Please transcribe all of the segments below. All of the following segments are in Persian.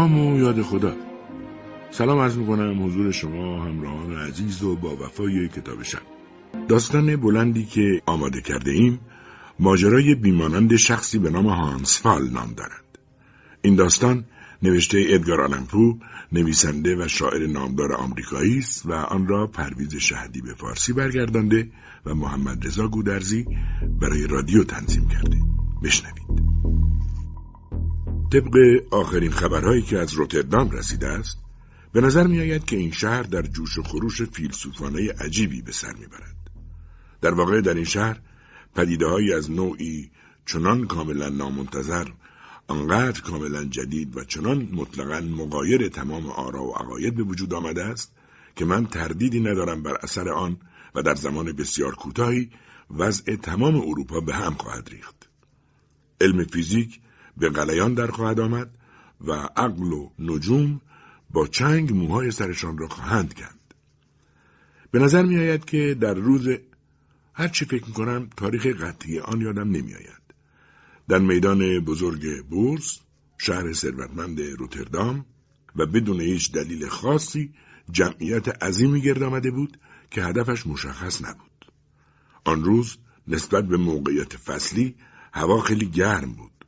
نام و یاد خدا. سلام عرض می‌کنم حضور شما همراهان عزیز و با وفای کتاب شب. داستان بلندی که آماده کرده ایم ماجرای بیمانند شخصی به نام هانس فال نام دارد این داستان نوشته ادگار آلنپو نویسنده و شاعر نامدار آمریکایی است و آن را پرویز شهدی به فارسی برگردانده و محمد رضا گودرزی برای رادیو تنظیم کرده. بشنوید. طبق آخرین خبرهایی که از روتردام رسیده است به نظر می آید که این شهر در جوش و خروش فیلسوفانه عجیبی به سر می برد. در واقع در این شهر پدیده از نوعی چنان کاملا نامنتظر آنقدر کاملا جدید و چنان مطلقا مقایر تمام آرا و عقاید به وجود آمده است که من تردیدی ندارم بر اثر آن و در زمان بسیار کوتاهی وضع تمام اروپا به هم خواهد ریخت. علم فیزیک به غلیان در خواهد آمد و عقل و نجوم با چنگ موهای سرشان را خواهند کند. به نظر می آید که در روز هر چی فکر می کنم تاریخ قطعی آن یادم نمی آید. در میدان بزرگ بورس شهر ثروتمند روتردام و بدون هیچ دلیل خاصی جمعیت عظیمی گرد آمده بود که هدفش مشخص نبود. آن روز نسبت به موقعیت فصلی هوا خیلی گرم بود.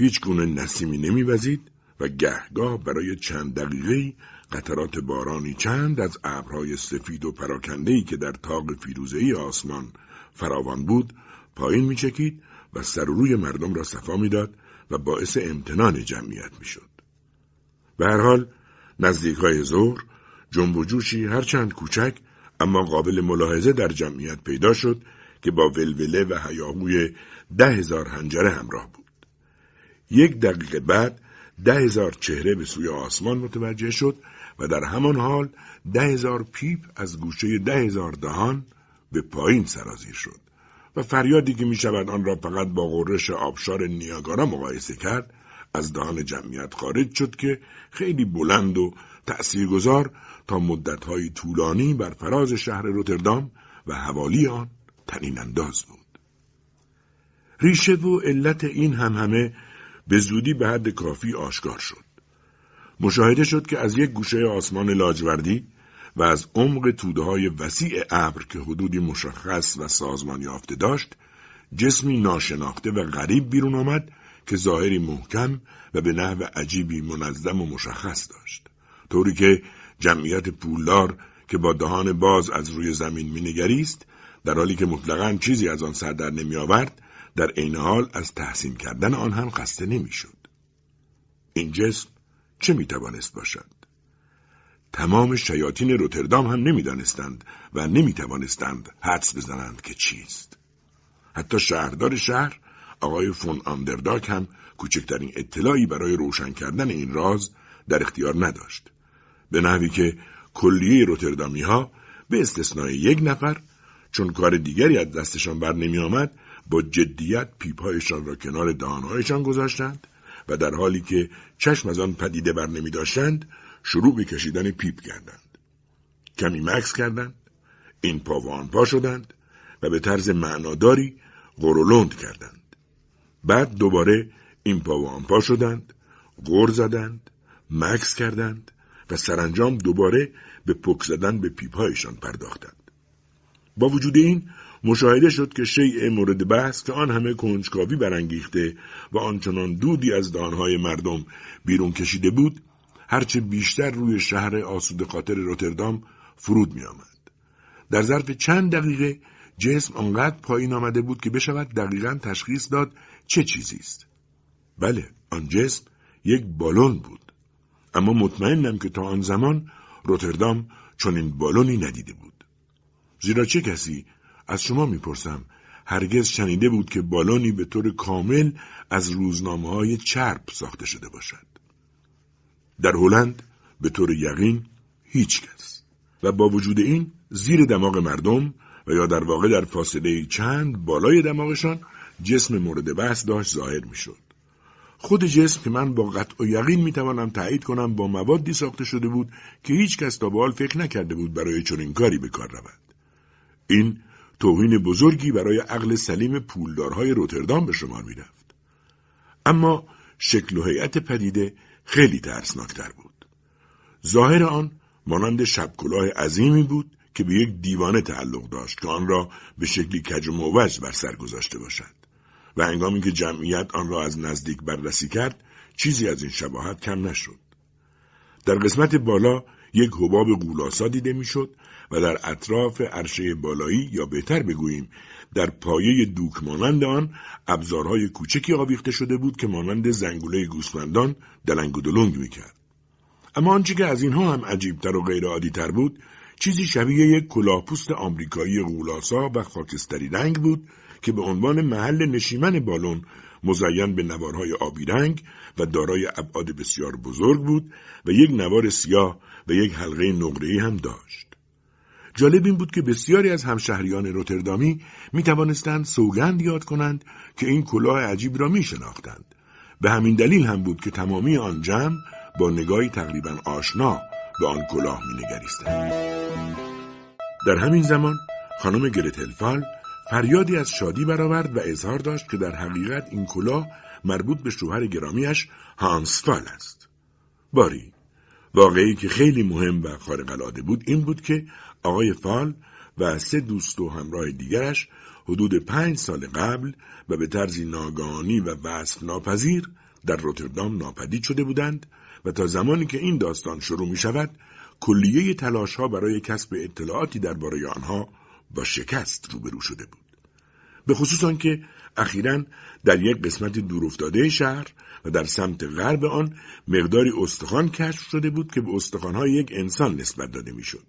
هیچ گونه نسیمی نمیوزید و گهگاه برای چند دقیقه قطرات بارانی چند از ابرهای سفید و پراکندهی که در تاق فیروزهی آسمان فراوان بود پایین میچکید و سر روی مردم را صفا می‌داد و باعث امتنان جمعیت می‌شد. به هر حال نزدیک های ظهر جنب و جوشی هرچند کوچک اما قابل ملاحظه در جمعیت پیدا شد که با ولوله و هیاهوی ده هزار هنجره همراه بود. یک دقیقه بعد ده هزار چهره به سوی آسمان متوجه شد و در همان حال ده هزار پیپ از گوشه ده هزار دهان به پایین سرازیر شد و فریادی که می شود آن را فقط با غرش آبشار نیاگارا مقایسه کرد از دهان جمعیت خارج شد که خیلی بلند و تأثیرگذار تا مدتهای طولانی بر فراز شهر روتردام و حوالی آن تنین انداز بود. ریشه و علت این هم همه به زودی به حد کافی آشکار شد. مشاهده شد که از یک گوشه آسمان لاجوردی و از عمق توده های وسیع ابر که حدودی مشخص و سازمان یافته داشت جسمی ناشناخته و غریب بیرون آمد که ظاهری محکم و به نحو عجیبی منظم و مشخص داشت طوری که جمعیت پولدار که با دهان باز از روی زمین مینگریست در حالی که مطلقا چیزی از آن سر در نمی آورد در عین حال از تحسین کردن آن هم خسته نمی‌شد. این جسم چه می‌توانست باشد؟ تمام شیاطین روتردام هم نمی‌دانستند و نمی‌توانستند حدس بزنند که چیست. حتی شهردار شهر آقای فون آندرداک هم کوچکترین اطلاعی برای روشن کردن این راز در اختیار نداشت. به نحوی که کلیه روتردامی ها به استثنای یک نفر چون کار دیگری از دستشان بر نمی آمد با جدیت پیپهایشان را کنار دهانهایشان گذاشتند و در حالی که چشم از آن پدیده بر نمی داشتند شروع به کشیدن پیپ کردند. کمی مکس کردند، این پا و آن پا شدند و به طرز معناداری غرولند کردند. بعد دوباره این پا و آن پا شدند، غر زدند، مکس کردند و سرانجام دوباره به پک زدن به پیپهایشان پرداختند. با وجود این مشاهده شد که شیء مورد بحث که آن همه کنجکاوی برانگیخته و آنچنان دودی از دانهای مردم بیرون کشیده بود هرچه بیشتر روی شهر آسود خاطر روتردام فرود می آمد. در ظرف چند دقیقه جسم آنقدر پایین آمده بود که بشود دقیقا تشخیص داد چه چیزی است. بله آن جسم یک بالون بود اما مطمئنم که تا آن زمان روتردام چنین بالونی ندیده بود زیرا چه کسی از شما می‌پرسم هرگز شنیده بود که بالونی به طور کامل از روزنامه های چرب ساخته شده باشد. در هلند به طور یقین هیچ کس و با وجود این زیر دماغ مردم و یا در واقع در فاصله چند بالای دماغشان جسم مورد بحث داشت ظاهر می‌شد. خود جسم که من با قطع و یقین می‌توانم تایید کنم با موادی ساخته شده بود که هیچ کس تا به فکر نکرده بود برای چنین کاری به کار رود. این توهین بزرگی برای عقل سلیم پولدارهای روتردام به شمار می‌رفت. اما شکل و هیئت پدیده خیلی ترسناکتر بود. ظاهر آن مانند شبکلاه عظیمی بود که به یک دیوانه تعلق داشت که آن را به شکلی کج و موج بر سر گذاشته باشد و هنگامی که جمعیت آن را از نزدیک بررسی کرد چیزی از این شباهت کم نشد. در قسمت بالا یک حباب قولاسا دیده می‌شد و در اطراف عرشه بالایی یا بهتر بگوییم در پایه دوک مانند آن ابزارهای کوچکی آویخته شده بود که مانند زنگوله گوسفندان دلنگ و دلنگ می‌کرد. اما آنچه که از اینها هم عجیبتر و غیرعادیتر بود چیزی شبیه یک کلاهپوست آمریکایی غولاسا و خاکستری رنگ بود که به عنوان محل نشیمن بالون مزین به نوارهای آبی رنگ و دارای ابعاد بسیار بزرگ بود و یک نوار سیاه و یک حلقه نقره‌ای هم داشت. جالب این بود که بسیاری از همشهریان روتردامی می توانستند سوگند یاد کنند که این کلاه عجیب را می شناختند. به همین دلیل هم بود که تمامی آن جمع با نگاهی تقریبا آشنا به آن کلاه می نگریستند. در همین زمان خانم گرتلفال فریادی از شادی برآورد و اظهار داشت که در حقیقت این کلاه مربوط به شوهر گرامیش هانس فال است. باری واقعی که خیلی مهم و خارق العاده بود این بود که آقای فال و سه دوست و همراه دیگرش حدود پنج سال قبل و به طرزی ناگهانی و وصف ناپذیر در روتردام ناپدید شده بودند و تا زمانی که این داستان شروع می شود کلیه تلاش ها برای کسب اطلاعاتی درباره آنها با شکست روبرو شده بود. به خصوص آنکه اخیرا در یک قسمت دورافتاده شهر و در سمت غرب آن مقداری استخوان کشف شده بود که به استخوانهای یک انسان نسبت داده می‌شد.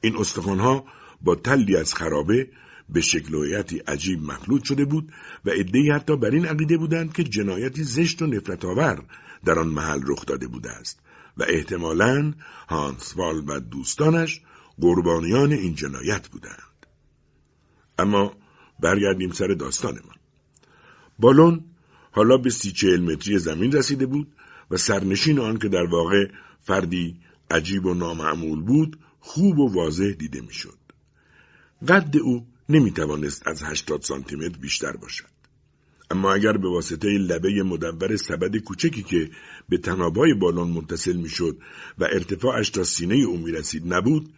این استخوانها با تلی از خرابه به شکلویتی عجیب مخلوط شده بود و عدهای حتی بر این عقیده بودند که جنایتی زشت و نفرت آور در آن محل رخ داده بوده است و احتمالاً هانسوال و دوستانش قربانیان این جنایت بودند. اما برگردیم سر داستانمان. بالون حالا به سی چهل متری زمین رسیده بود و سرنشین آن که در واقع فردی عجیب و نامعمول بود خوب و واضح دیده می‌شد. قد او نمی توانست از هشتاد سانتیمتر بیشتر باشد. اما اگر به واسطه لبه مدور سبد کوچکی که به تنابای بالون متصل می‌شد و ارتفاعش تا سینه او می رسید نبود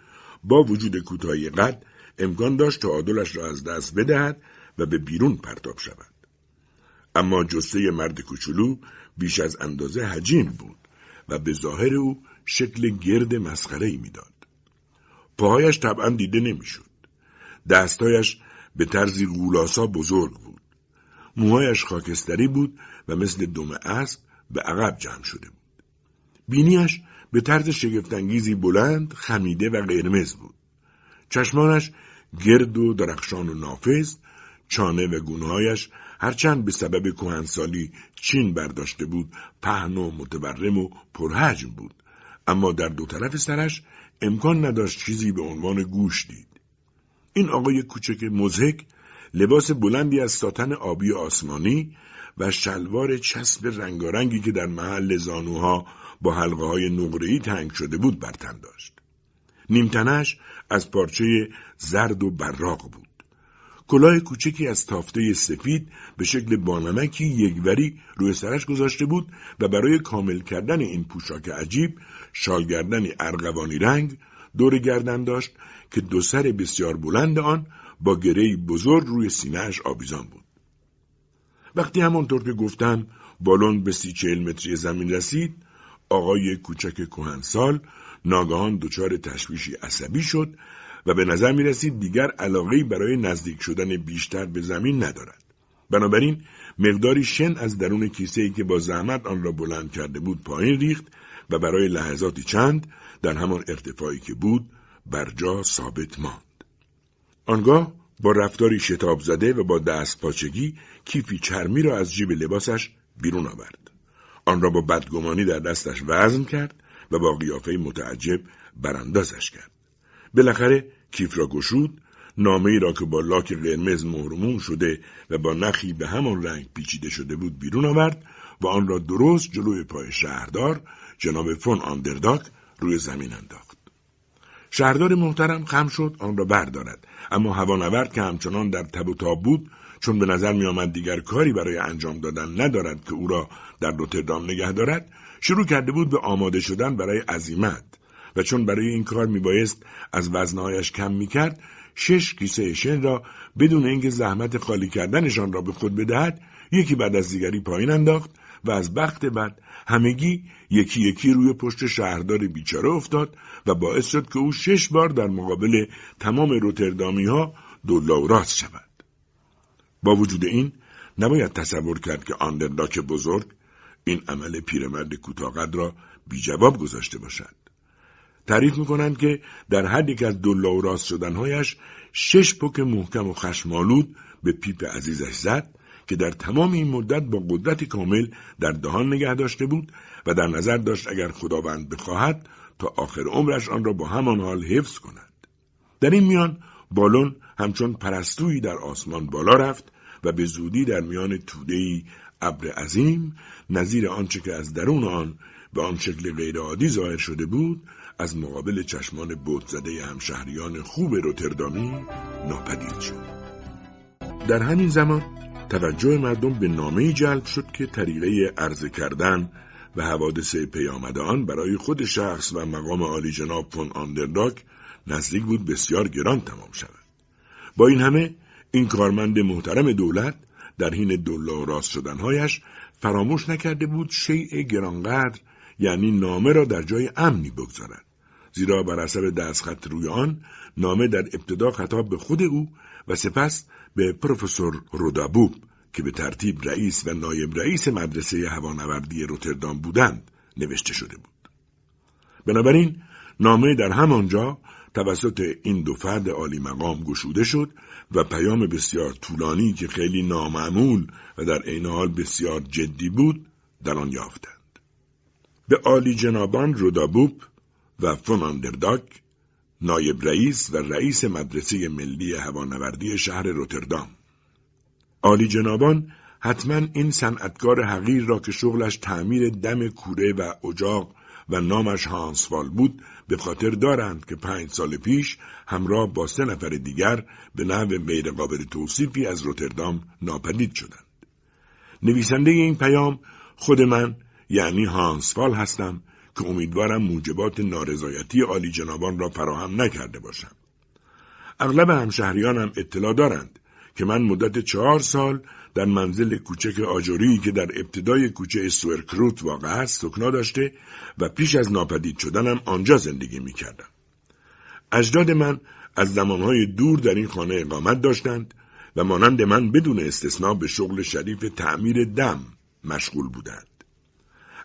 با وجود کوتاهی قد امکان داشت تعادلش را از دست بدهد و به بیرون پرتاب شود. اما جسه مرد کوچولو بیش از اندازه حجیم بود و به ظاهر او شکل گرد مسخره ای می‌داد. پاهایش طبعا دیده نمی‌شد. دستایش به طرزی غولاسا بزرگ بود. موهایش خاکستری بود و مثل دم اسب به عقب جمع شده بود. بینیش به طرز شگفتانگیزی بلند، خمیده و قرمز بود. چشمانش گرد و درخشان و نافذ چانه و گونههایش هرچند به سبب کهنسالی چین برداشته بود پهن و متبرم و پرحجم بود اما در دو طرف سرش امکان نداشت چیزی به عنوان گوش دید این آقای کوچک مزهک لباس بلندی از ساتن آبی آسمانی و شلوار چسب رنگارنگی که در محل زانوها با حلقه های نقره‌ای تنگ شده بود بر تن داشت. نیمتنش از پارچه زرد و براق بود. کلاه کوچکی از تافته سفید به شکل بانمکی یکوری روی سرش گذاشته بود و برای کامل کردن این پوشاک عجیب شالگردنی ارغوانی رنگ دور گردن داشت که دو سر بسیار بلند آن با گرهی بزرگ روی سینهاش آویزان بود. وقتی همانطور که گفتم بالون به سی چهل متری زمین رسید آقای کوچک کهنسال ناگهان دچار تشویشی عصبی شد و به نظر می رسید دیگر علاقه برای نزدیک شدن بیشتر به زمین ندارد. بنابراین مقداری شن از درون کیسه ای که با زحمت آن را بلند کرده بود پایین ریخت و برای لحظاتی چند در همان ارتفاعی که بود بر جا ثابت ماند. آنگاه با رفتاری شتاب زده و با دست پاچگی کیفی چرمی را از جیب لباسش بیرون آورد. آن را با بدگمانی در دستش وزن کرد و با قیافه متعجب براندازش کرد. بالاخره کیف را گشود نامه ای را که با لاک قرمز مهرمون شده و با نخی به همان رنگ پیچیده شده بود بیرون آورد و آن را درست جلوی پای شهردار جناب فون آندرداک روی زمین انداخت. شهردار محترم خم شد آن را بردارد اما هوانورد که همچنان در تب و تاب بود چون به نظر می آمد دیگر کاری برای انجام دادن ندارد که او را در روتردام نگه دارد شروع کرده بود به آماده شدن برای عزیمت و چون برای این کار میبایست از وزنهایش کم می‌کرد شش کیسه شن را بدون اینکه زحمت خالی کردنشان را به خود بدهد یکی بعد از دیگری پایین انداخت و از بخت بعد همگی یکی یکی روی پشت شهردار بیچاره افتاد و باعث شد که او شش بار در مقابل تمام روتردامی ها دولا و راست شود. با وجود این نباید تصور کرد که آندرلاک بزرگ این عمل پیرمرد کوتاهقد را بی جواب گذاشته باشد. تعریف می‌کنند که در هر یک از دولا و راست شدنهایش شش پک محکم و خشمالود به پیپ عزیزش زد که در تمام این مدت با قدرت کامل در دهان نگه داشته بود و در نظر داشت اگر خداوند بخواهد تا آخر عمرش آن را با همان حال حفظ کند. در این میان بالون همچون پرستویی در آسمان بالا رفت و به زودی در میان تودهی ابر عظیم نظیر آنچه که از درون آن به آن شکل غیرعادی ظاهر شده بود از مقابل چشمان زده همشهریان خوب روتردامی ناپدید شد. در همین زمان توجه مردم به نامه جلب شد که طریقه عرضه کردن و حوادث پیامده آن برای خود شخص و مقام عالی جناب فون آندرداک نزدیک بود بسیار گران تمام شود. با این همه این کارمند محترم دولت در حین دلا راست شدنهایش فراموش نکرده بود شیء گرانقدر یعنی نامه را در جای امنی بگذارد زیرا بر اثر دستخط روی آن نامه در ابتدا خطاب به خود او و سپس به پروفسور رودابوب که به ترتیب رئیس و نایب رئیس مدرسه هوانوردی روتردام بودند نوشته شده بود. بنابراین نامه در همانجا توسط این دو فرد عالی مقام گشوده شد و پیام بسیار طولانی که خیلی نامعمول و در عین حال بسیار جدی بود در آن یافتند. به عالی جنابان رودابوب و فوناندرداک نایب رئیس و رئیس مدرسه ملی هوانوردی شهر روتردام عالی جنابان حتما این صنعتکار حقیر را که شغلش تعمیر دم کوره و اجاق و نامش هانسفال بود به خاطر دارند که پنج سال پیش همراه با سه نفر دیگر به نحو غیر قابل توصیفی از روتردام ناپدید شدند. نویسنده این پیام خود من یعنی هانسفال هستم که امیدوارم موجبات نارضایتی عالی جنابان را فراهم نکرده باشم. اغلب همشهریانم اطلاع دارند که من مدت چهار سال در منزل کوچک آجوری که در ابتدای کوچه سوئرکروت واقع است سکنا داشته و پیش از ناپدید شدنم آنجا زندگی می کردم. اجداد من از زمانهای دور در این خانه اقامت داشتند و مانند من بدون استثنا به شغل شریف تعمیر دم مشغول بودند.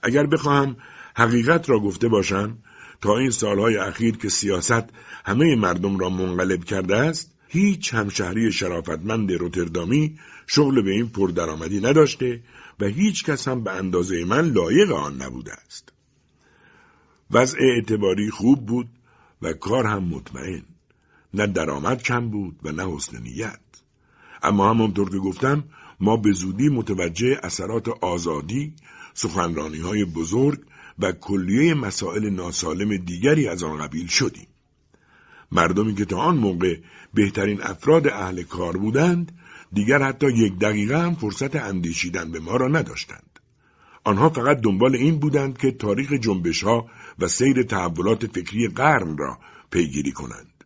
اگر بخواهم حقیقت را گفته باشم تا این سالهای اخیر که سیاست همه مردم را منقلب کرده است هیچ همشهری شرافتمند روتردامی شغل به این پردرآمدی نداشته و هیچ کس هم به اندازه من لایق آن نبوده است. وضع اعتباری خوب بود و کار هم مطمئن. نه درآمد کم بود و نه حسن نیت. اما همانطور که گفتم ما به زودی متوجه اثرات آزادی، سخنرانی های بزرگ و کلیه مسائل ناسالم دیگری از آن قبیل شدیم. مردمی که تا آن موقع بهترین افراد اهل کار بودند دیگر حتی یک دقیقه هم فرصت اندیشیدن به ما را نداشتند. آنها فقط دنبال این بودند که تاریخ جنبش ها و سیر تحولات فکری قرن را پیگیری کنند.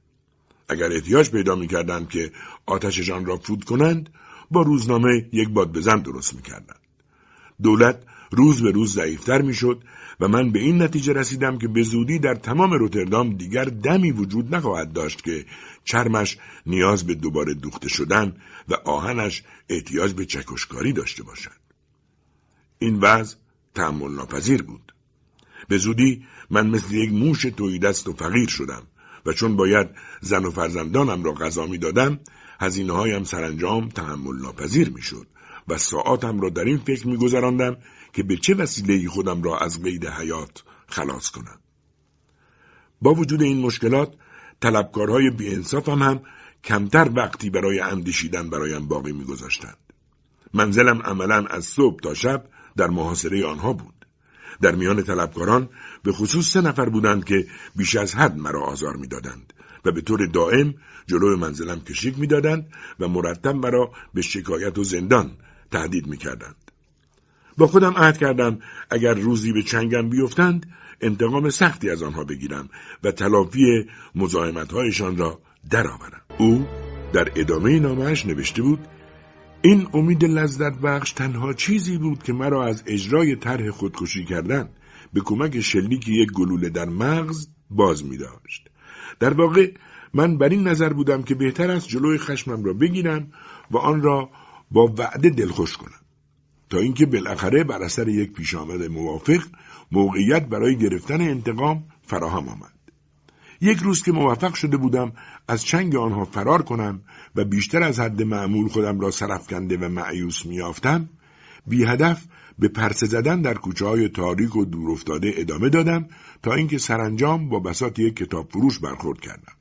اگر احتیاج پیدا می کردند که آتششان را فود کنند با روزنامه یک باد بزن درست می کردند. دولت روز به روز ضعیفتر می‌شد و من به این نتیجه رسیدم که به زودی در تمام روتردام دیگر دمی وجود نخواهد داشت که چرمش نیاز به دوباره دوخته شدن و آهنش احتیاج به چکشکاری داشته باشد. این وضع تحمل ناپذیر بود. به زودی من مثل یک موش تویدست و فقیر شدم و چون باید زن و فرزندانم را غذا می دادم هزینه هایم سرانجام تحمل ناپذیر می شد و ساعاتم را در این فکر می گذراندم که به چه وسیله خودم را از قید حیات خلاص کنم. با وجود این مشکلات طلبکارهای بیانصافم هم کمتر وقتی برای اندیشیدن برایم باقی میگذاشتند. منزلم عملا از صبح تا شب در محاصره آنها بود. در میان طلبکاران به خصوص سه نفر بودند که بیش از حد مرا آزار می‌دادند و به طور دائم جلوی منزلم کشیک می‌دادند و مرتب مرا به شکایت و زندان تهدید می‌کردند با خودم عهد کردم اگر روزی به چنگم بیفتند انتقام سختی از آنها بگیرم و تلافی مزاحمتهایشان را درآورم او در ادامه نامش نوشته بود این امید لذت بخش تنها چیزی بود که مرا از اجرای طرح خودکشی کردن به کمک شلیک یک گلوله در مغز باز می داشت. در واقع من بر این نظر بودم که بهتر است جلوی خشمم را بگیرم و آن را با وعده دلخوش کنم تا اینکه بالاخره بر اثر یک پیش آمد موافق موقعیت برای گرفتن انتقام فراهم آمد یک روز که موفق شده بودم از چنگ آنها فرار کنم و بیشتر از حد معمول خودم را سرفکنده و معیوس میافتم بی هدف به پرسه زدن در کوچه های تاریک و دور افتاده ادامه دادم تا اینکه سرانجام با بساط یک کتاب فروش برخورد کردم.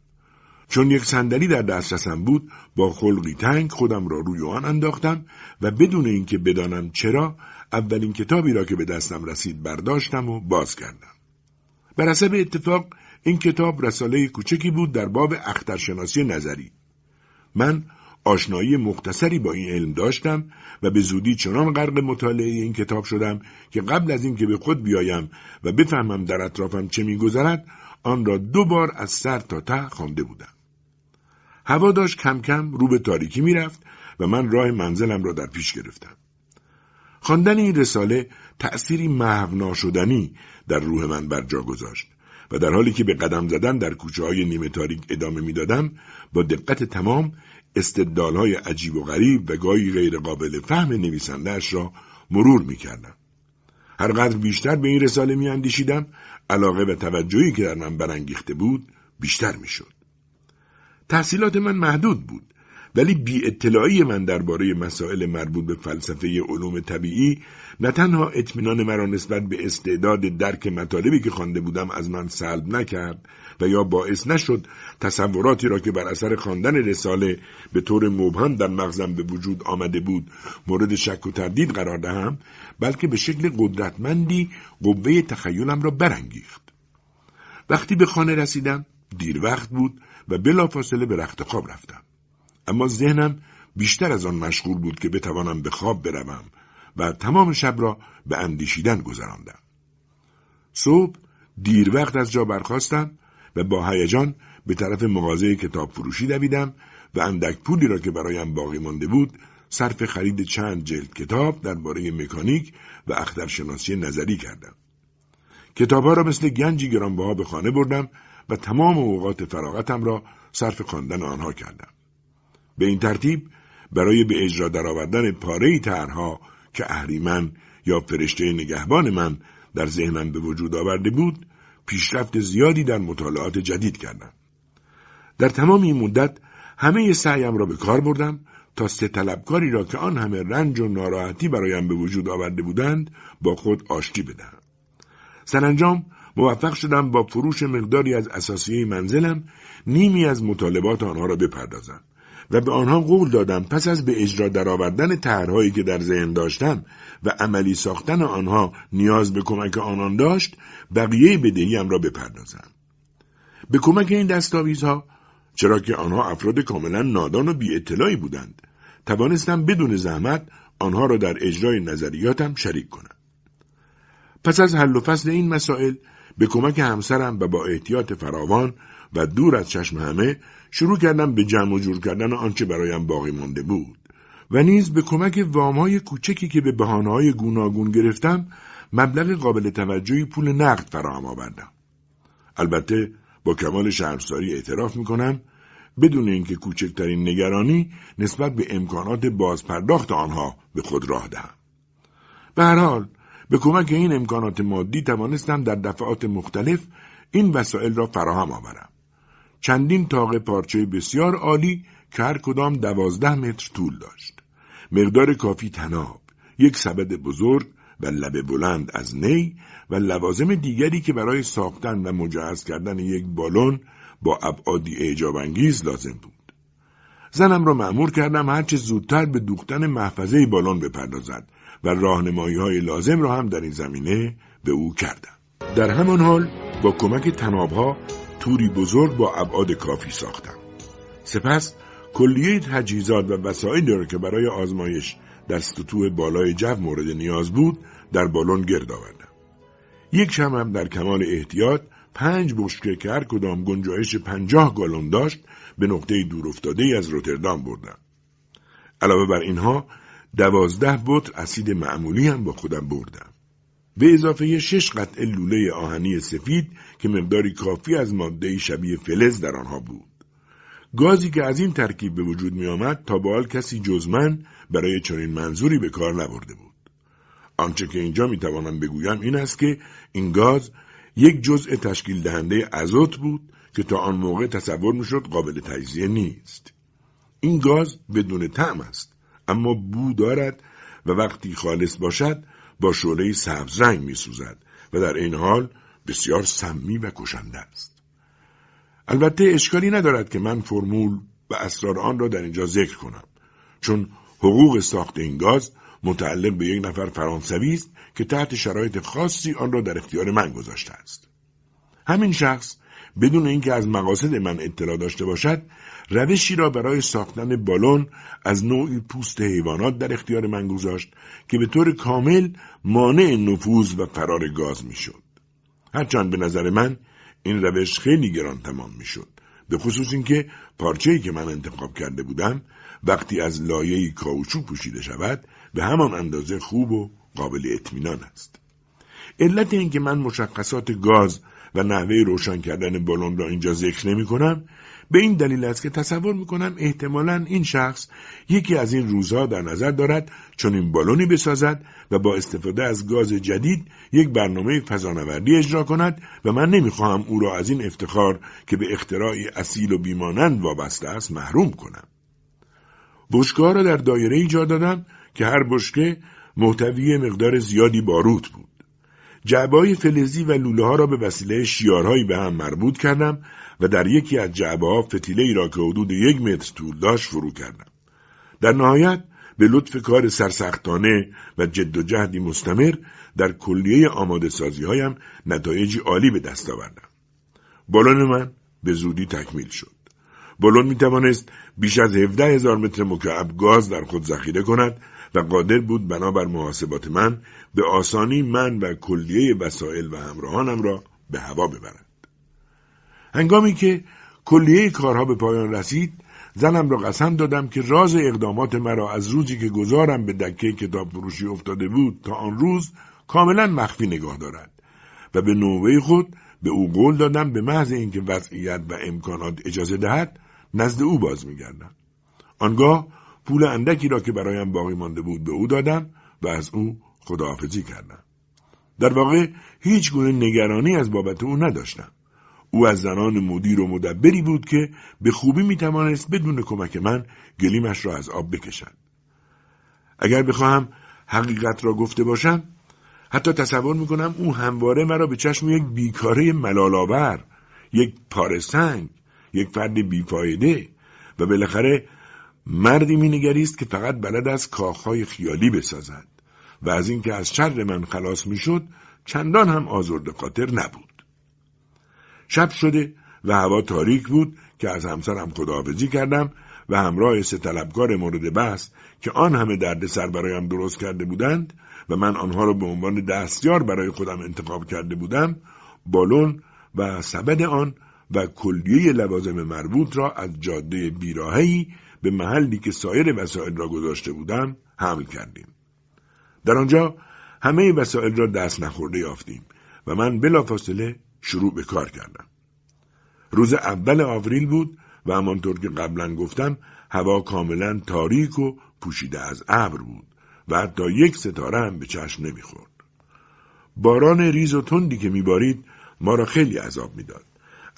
چون یک صندلی در دسترسم بود با خلقی تنگ خودم را روی آن انداختم و بدون اینکه بدانم چرا اولین کتابی را که به دستم رسید برداشتم و باز کردم. بر حسب اتفاق این کتاب رساله کوچکی بود در باب اخترشناسی نظری. من آشنایی مختصری با این علم داشتم و به زودی چنان غرق مطالعه این کتاب شدم که قبل از اینکه به خود بیایم و بفهمم در اطرافم چه میگذرد آن را دو بار از سر تا ته خوانده بودم هوا داشت کم کم رو به تاریکی می‌رفت و من راه منزلم را در پیش گرفتم خواندن این رساله تأثیری محو ناشدنی در روح من بر جا گذاشت و در حالی که به قدم زدن در کوچه های نیمه تاریک ادامه می‌دادم با دقت تمام های عجیب و غریب و گاهی غیر قابل فهم نویسندهاش را مرور می کردم. هرقدر بیشتر به این رساله می اندیشیدم علاقه و توجهی که در من برانگیخته بود بیشتر می شد. تحصیلات من محدود بود ولی بی اطلاعی من درباره مسائل مربوط به فلسفه علوم طبیعی نه تنها اطمینان مرا نسبت به استعداد درک مطالبی که خوانده بودم از من سلب نکرد و یا باعث نشد تصوراتی را که بر اثر خواندن رساله به طور مبهم در مغزم به وجود آمده بود مورد شک و تردید قرار دهم بلکه به شکل قدرتمندی قوه تخیلم را برانگیخت. وقتی به خانه رسیدم دیر وقت بود و بلافاصله به رخت خواب رفتم اما ذهنم بیشتر از آن مشغول بود که بتوانم به خواب بروم و تمام شب را به اندیشیدن گذراندم. صبح دیر وقت از جا برخواستم و با هیجان به طرف مغازه کتاب فروشی دویدم و اندک پولی را که برایم باقی مانده بود صرف خرید چند جلد کتاب درباره مکانیک و اخترشناسی نظری کردم. کتابها را مثل گنجی گرانبها به خانه بردم و تمام اوقات فراغتم را صرف خواندن آنها کردم. به این ترتیب برای به اجرا درآوردن پاره طرحها که اهریمن یا فرشته نگهبان من در ذهنم به وجود آورده بود پیشرفت زیادی در مطالعات جدید کردم. در تمام این مدت همه سعیم را به کار بردم تا سه طلبکاری را که آن همه رنج و ناراحتی برایم به وجود آورده بودند با خود آشتی بدهم. سرانجام موفق شدم با فروش مقداری از اساسیه منزلم نیمی از مطالبات آنها را بپردازم. و به آنها قول دادم پس از به اجرا درآوردن طرحهایی که در ذهن داشتم و عملی ساختن آنها نیاز به کمک آنان داشت بقیه بدهیم را بپردازم به کمک این دستاویزها چرا که آنها افراد کاملا نادان و بی اطلاعی بودند توانستم بدون زحمت آنها را در اجرای نظریاتم شریک کنم پس از حل و فصل این مسائل به کمک همسرم و با احتیاط فراوان و دور از چشم همه شروع کردم به جمع و جور کردن آنچه برایم باقی مانده بود. و نیز به کمک وامهای کوچکی که به بهانه‌های گوناگون گرفتم مبلغ قابل توجهی پول نقد فراهم آوردم. البته با کمال شرمساری اعتراف می‌کنم بدون اینکه کوچکترین نگرانی نسبت به امکانات بازپرداخت آنها به خود راه دهم. به هر حال به کمک این امکانات مادی توانستم در دفعات مختلف این وسایل را فراهم آورم چندین تاق پارچه بسیار عالی که هر کدام دوازده متر طول داشت. مقدار کافی تناب، یک سبد بزرگ و لبه بلند از نی و لوازم دیگری که برای ساختن و مجهز کردن یک بالون با ابعادی اعجاب انگیز لازم بود. زنم را معمور کردم هرچه زودتر به دوختن محفظه بالون بپردازد و راهنمایی های لازم را هم در این زمینه به او کردم. در همان حال با کمک تنابها توری بزرگ با ابعاد کافی ساختم. سپس کلیه تجهیزات و وسایلی را که برای آزمایش در سطوح بالای جو مورد نیاز بود در بالون گرد آوردم. یک شم هم در کمال احتیاط پنج بشکه که هر کدام گنجایش پنجاه گالون داشت به نقطه دور افتاده از روتردام بردم. علاوه بر اینها دوازده بطر اسید معمولی هم با خودم بردم. به اضافه شش قطعه لوله آهنی سفید که مقداری کافی از ماده شبیه فلز در آنها بود. گازی که از این ترکیب به وجود می آمد تا به کسی جز من برای چنین منظوری به کار نبرده بود. آنچه که اینجا می توانم بگویم این است که این گاز یک جزء تشکیل دهنده ازوت بود که تا آن موقع تصور می‌شد قابل تجزیه نیست. این گاز بدون طعم است اما بو دارد و وقتی خالص باشد با شعله سبز رنگ می سوزد و در این حال بسیار سمی و کشنده است. البته اشکالی ندارد که من فرمول و اسرار آن را در اینجا ذکر کنم چون حقوق ساخت این گاز متعلق به یک نفر فرانسوی است که تحت شرایط خاصی آن را در اختیار من گذاشته است. همین شخص بدون اینکه از مقاصد من اطلاع داشته باشد روشی را برای ساختن بالون از نوعی پوست حیوانات در اختیار من گذاشت که به طور کامل مانع نفوذ و فرار گاز می‌شد. هرچند به نظر من این روش خیلی گران تمام می‌شد. به خصوص اینکه پارچه‌ای که من انتخاب کرده بودم وقتی از لایه‌ای کاوچو پوشیده شود به همان اندازه خوب و قابل اطمینان است. علت اینکه من مشخصات گاز و نحوه روشن کردن بالون را اینجا ذکر نمی کنم به این دلیل است که تصور می کنم احتمالا این شخص یکی از این روزها در نظر دارد چون این بالونی بسازد و با استفاده از گاز جدید یک برنامه فضانوردی اجرا کند و من نمی‌خواهم او را از این افتخار که به اختراعی اصیل و بیمانند وابسته است محروم کنم. بشکه را در دایره ای جا دادم که هر بشکه محتوی مقدار زیادی باروت بود. جعبه فلزی و لوله ها را به وسیله شیارهایی به هم مربوط کردم و در یکی از جعبه ها فتیله ای را که حدود یک متر طول داشت فرو کردم. در نهایت به لطف کار سرسختانه و جد و جهدی مستمر در کلیه آماده سازی هایم نتایجی عالی به دست آوردم. بالون من به زودی تکمیل شد. بالون می توانست بیش از 17 هزار متر مکعب گاز در خود ذخیره کند و قادر بود بنابر محاسبات من به آسانی من و کلیه وسایل و همراهانم را به هوا ببرد. هنگامی که کلیه کارها به پایان رسید زنم را قسم دادم که راز اقدامات مرا از روزی که گذارم به دکه کتاب فروشی افتاده بود تا آن روز کاملا مخفی نگاه دارد و به نوبه خود به او قول دادم به محض اینکه وضعیت و امکانات اجازه دهد نزد او باز میگردم. آنگاه پول اندکی را که برایم باقی مانده بود به او دادم و از او خداحافظی کردم. در واقع هیچ گونه نگرانی از بابت او نداشتم. او از زنان مدیر و مدبری بود که به خوبی می توانست بدون کمک من گلیمش را از آب بکشد. اگر بخواهم حقیقت را گفته باشم حتی تصور می کنم او همواره مرا به چشم یک بیکاره ملالاور یک پارسنگ یک فرد بیفایده و بالاخره مردی مینگریست که فقط بلد از کاخهای خیالی بسازد و از اینکه از شر من خلاص می‌شد چندان هم آزرد خاطر نبود شب شده و هوا تاریک بود که از همسرم خداحافظی کردم و همراه سه طلبکار مورد بحث که آن همه درد سر برایم درست کرده بودند و من آنها را به عنوان دستیار برای خودم انتخاب کرده بودم بالون و سبد آن و کلیه لوازم مربوط را از جاده بیراهی به محلی که سایر وسایل را گذاشته بودم حمل کردیم. در آنجا همه وسایل را دست نخورده یافتیم و من بلافاصله شروع به کار کردم. روز اول آوریل بود و همانطور که قبلا گفتم هوا کاملا تاریک و پوشیده از ابر بود و حتی یک ستاره هم به چشم نمی‌خورد. باران ریز و تندی که میبارید ما را خیلی عذاب می‌داد.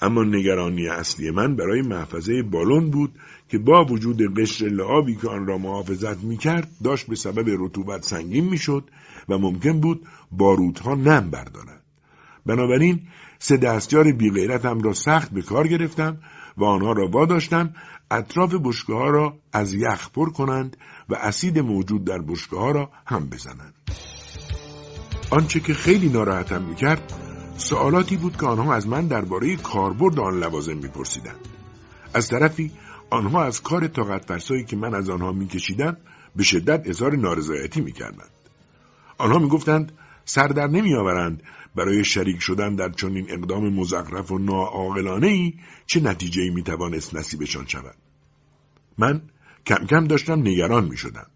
اما نگرانی اصلی من برای محفظه بالون بود که با وجود قشر لعابی که آن را محافظت می‌کرد داشت به سبب رطوبت سنگین می‌شد و ممکن بود باروتها نم بردارد بنابراین سه دستیار بیغیرتم را سخت به کار گرفتم و آنها را واداشتم اطراف بشکه ها را از یخ پر کنند و اسید موجود در بشکه ها را هم بزنند. آنچه که خیلی ناراحتم می‌کرد سوالاتی بود که آنها از من درباره کاربرد آن لوازم میپرسیدند. از طرفی آنها از کار طاقت فرسایی که من از آنها میکشیدم به شدت اظهار نارضایتی می‌کردند. آنها می‌گفتند سر در نمیآورند. برای شریک شدن در چنین اقدام مزخرف و ناعاقلانه ای چه نتیجه ای می‌توانست نصیبشان شود من کم کم داشتم نگران می شدم.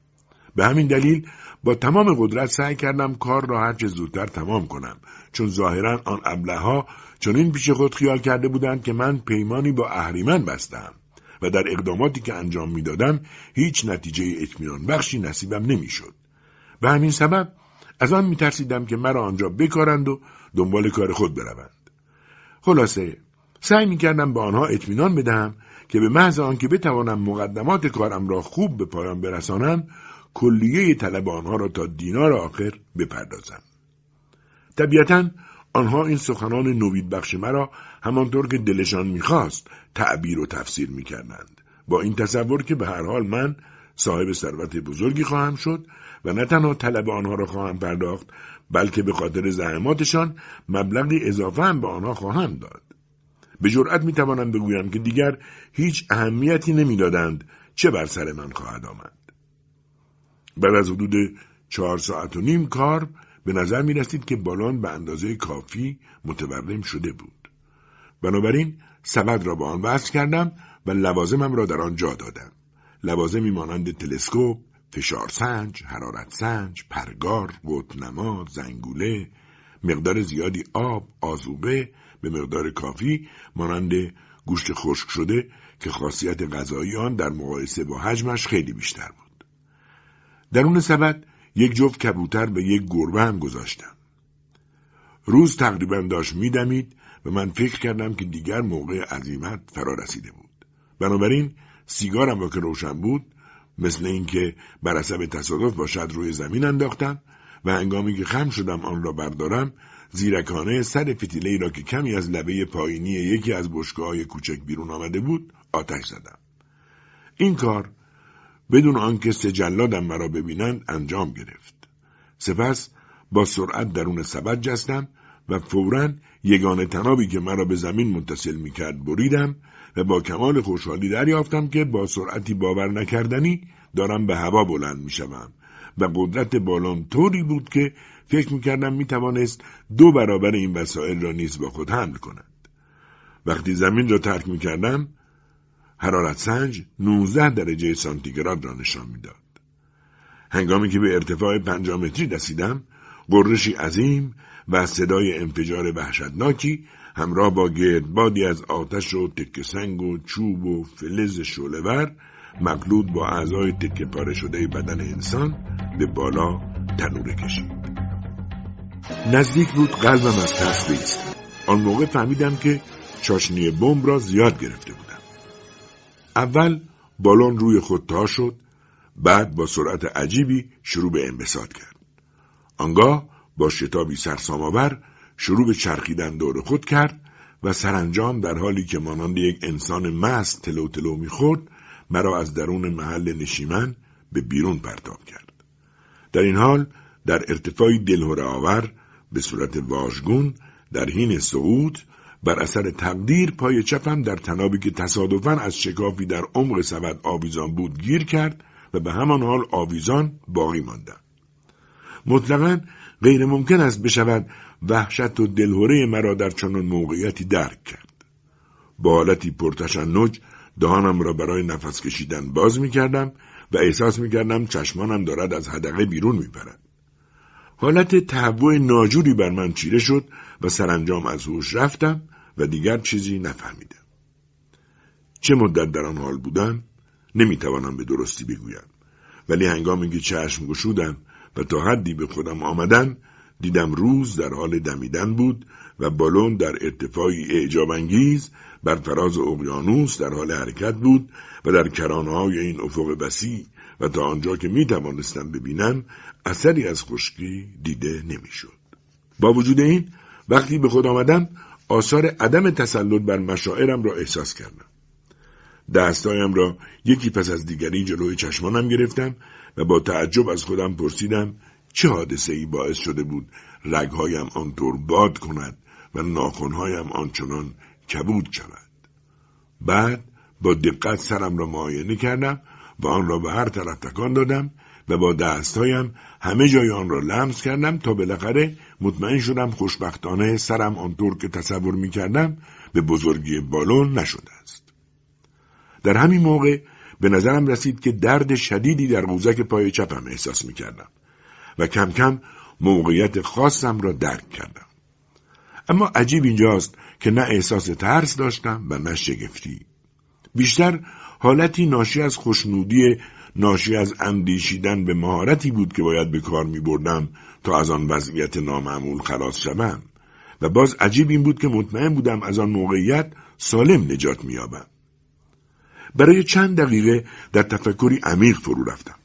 به همین دلیل با تمام قدرت سعی کردم کار را هرچه زودتر تمام کنم چون ظاهرا آن ابله چون این پیش خود خیال کرده بودند که من پیمانی با اهریمن بستم و در اقداماتی که انجام می‌دادم هیچ نتیجه اطمینان بخشی نصیبم نمی‌شد. به همین سبب از آن میترسیدم که مرا آنجا بکارند و دنبال کار خود بروند. خلاصه سعی می‌کردم به آنها اطمینان بدهم که به محض آنکه بتوانم مقدمات کارم را خوب به پایان برسانم کلیه طلب آنها را تا دینار آخر بپردازم. طبیعتا آنها این سخنان نوید بخش مرا همانطور که دلشان می‌خواست تعبیر و تفسیر می‌کردند با این تصور که به هر حال من صاحب ثروت بزرگی خواهم شد و نه تنها طلب آنها را خواهم پرداخت بلکه به خاطر زحماتشان مبلغی اضافه هم به آنها خواهم داد به جرأت می‌توانم بگویم که دیگر هیچ اهمیتی نمی‌دادند چه بر سر من خواهد آمد بعد از حدود چهار ساعت و نیم کار به نظر می رسید که بالون به اندازه کافی متورم شده بود. بنابراین سبد را به آن وصل کردم و لوازمم را در آن جا دادم. لوازمی مانند تلسکوپ، فشار سنج، حرارت سنج، پرگار، قطنما، زنگوله، مقدار زیادی آب، آزوبه به مقدار کافی مانند گوشت خشک شده که خاصیت غذایی آن در مقایسه با حجمش خیلی بیشتر بود. درون سبد یک جفت کبوتر به یک گربه هم گذاشتم. روز تقریبا داشت میدمید و من فکر کردم که دیگر موقع عظیمت فرا رسیده بود. بنابراین سیگارم را که روشن بود مثل اینکه بر حسب تصادف باشد روی زمین انداختم و هنگامی که خم شدم آن را بردارم زیرکانه سر فتیله را که کمی از لبه پایینی یکی از های کوچک بیرون آمده بود آتش زدم. این کار بدون آنکه سجلادم مرا ببینند انجام گرفت. سپس با سرعت درون سبد جستم و فورا یگانه تنابی که مرا به زمین متصل می‌کرد بریدم و با کمال خوشحالی دریافتم که با سرعتی باور نکردنی دارم به هوا بلند می‌شوم و قدرت بالون طوری بود که فکر می‌کردم می‌توانست دو برابر این وسایل را نیز با خود حمل کند. وقتی زمین را ترک می‌کردم حرارت سنج 19 درجه سانتیگراد را نشان می‌داد. هنگامی که به ارتفاع پنجامتری دستیدم، قرشی عظیم و صدای انفجار وحشتناکی همراه با گردبادی از آتش و تکه سنگ و چوب و فلز شولور مقلود با اعضای تکه پاره شده بدن انسان به بالا تنوره کشید. نزدیک بود قلبم از ترس بیست. آن موقع فهمیدم که چاشنی بمب را زیاد گرفته بودم. اول بالون روی خود تا شد بعد با سرعت عجیبی شروع به انبساط کرد. آنگاه با شتابی سرسامآور شروع به چرخیدن دور خود کرد و سرانجام در حالی که مانند یک انسان مست تلو تلو می‌خورد مرا از درون محل نشیمن به بیرون پرتاب کرد. در این حال در ارتفاعی دلهوره آور به صورت واژگون در حین صعود بر اثر تقدیر پای چپم در تنابی که تصادفا از شکافی در عمق سبد آویزان بود گیر کرد و به همان حال آویزان باقی ماندم. مطلقا غیر ممکن است بشود وحشت و دلهوره مرا در چنان موقعیتی درک کرد. با حالتی پرتشنج دهانم را برای نفس کشیدن باز می کردم و احساس می کردم چشمانم دارد از حدقه بیرون می پرد. حالت تهوع ناجوری بر من چیره شد و سرانجام از هوش رفتم و دیگر چیزی نفهمیدم. چه مدت در آن حال بودم نمی‌توانم به درستی بگویم ولی هنگامی که چشم گشودم و تا حدی به خودم آمدن دیدم روز در حال دمیدن بود و بالون در ارتفاعی اعجاب انگیز بر فراز اقیانوس در حال حرکت بود و در کرانهای این افق وسیع و تا آنجا که می توانستم ببینم اثری از خشکی دیده نمی‌شد. با وجود این وقتی به خود آمدم آثار عدم تسلط بر مشاعرم را احساس کردم. دستایم را یکی پس از دیگری جلوی چشمانم گرفتم و با تعجب از خودم پرسیدم چه حادثه ای باعث شده بود رگهایم آنطور باد کند و ناخونهایم آنچنان کبود شود بعد با دقت سرم را معاینه کردم و آن را به هر طرف تکان دادم و با دستهایم همه جای آن را لمس کردم تا بالاخره مطمئن شدم خوشبختانه سرم آنطور که تصور می کردم به بزرگی بالون نشده است. در همین موقع به نظرم رسید که درد شدیدی در قوزک پای چپم احساس می کردم و کم کم موقعیت خاصم را درک کردم. اما عجیب اینجاست که نه احساس ترس داشتم و نه شگفتی. بیشتر حالتی ناشی از خوشنودی ناشی از اندیشیدن به مهارتی بود که باید به کار می بردم تا از آن وضعیت نامعمول خلاص شوم و باز عجیب این بود که مطمئن بودم از آن موقعیت سالم نجات مییابم برای چند دقیقه در تفکری عمیق فرو رفتم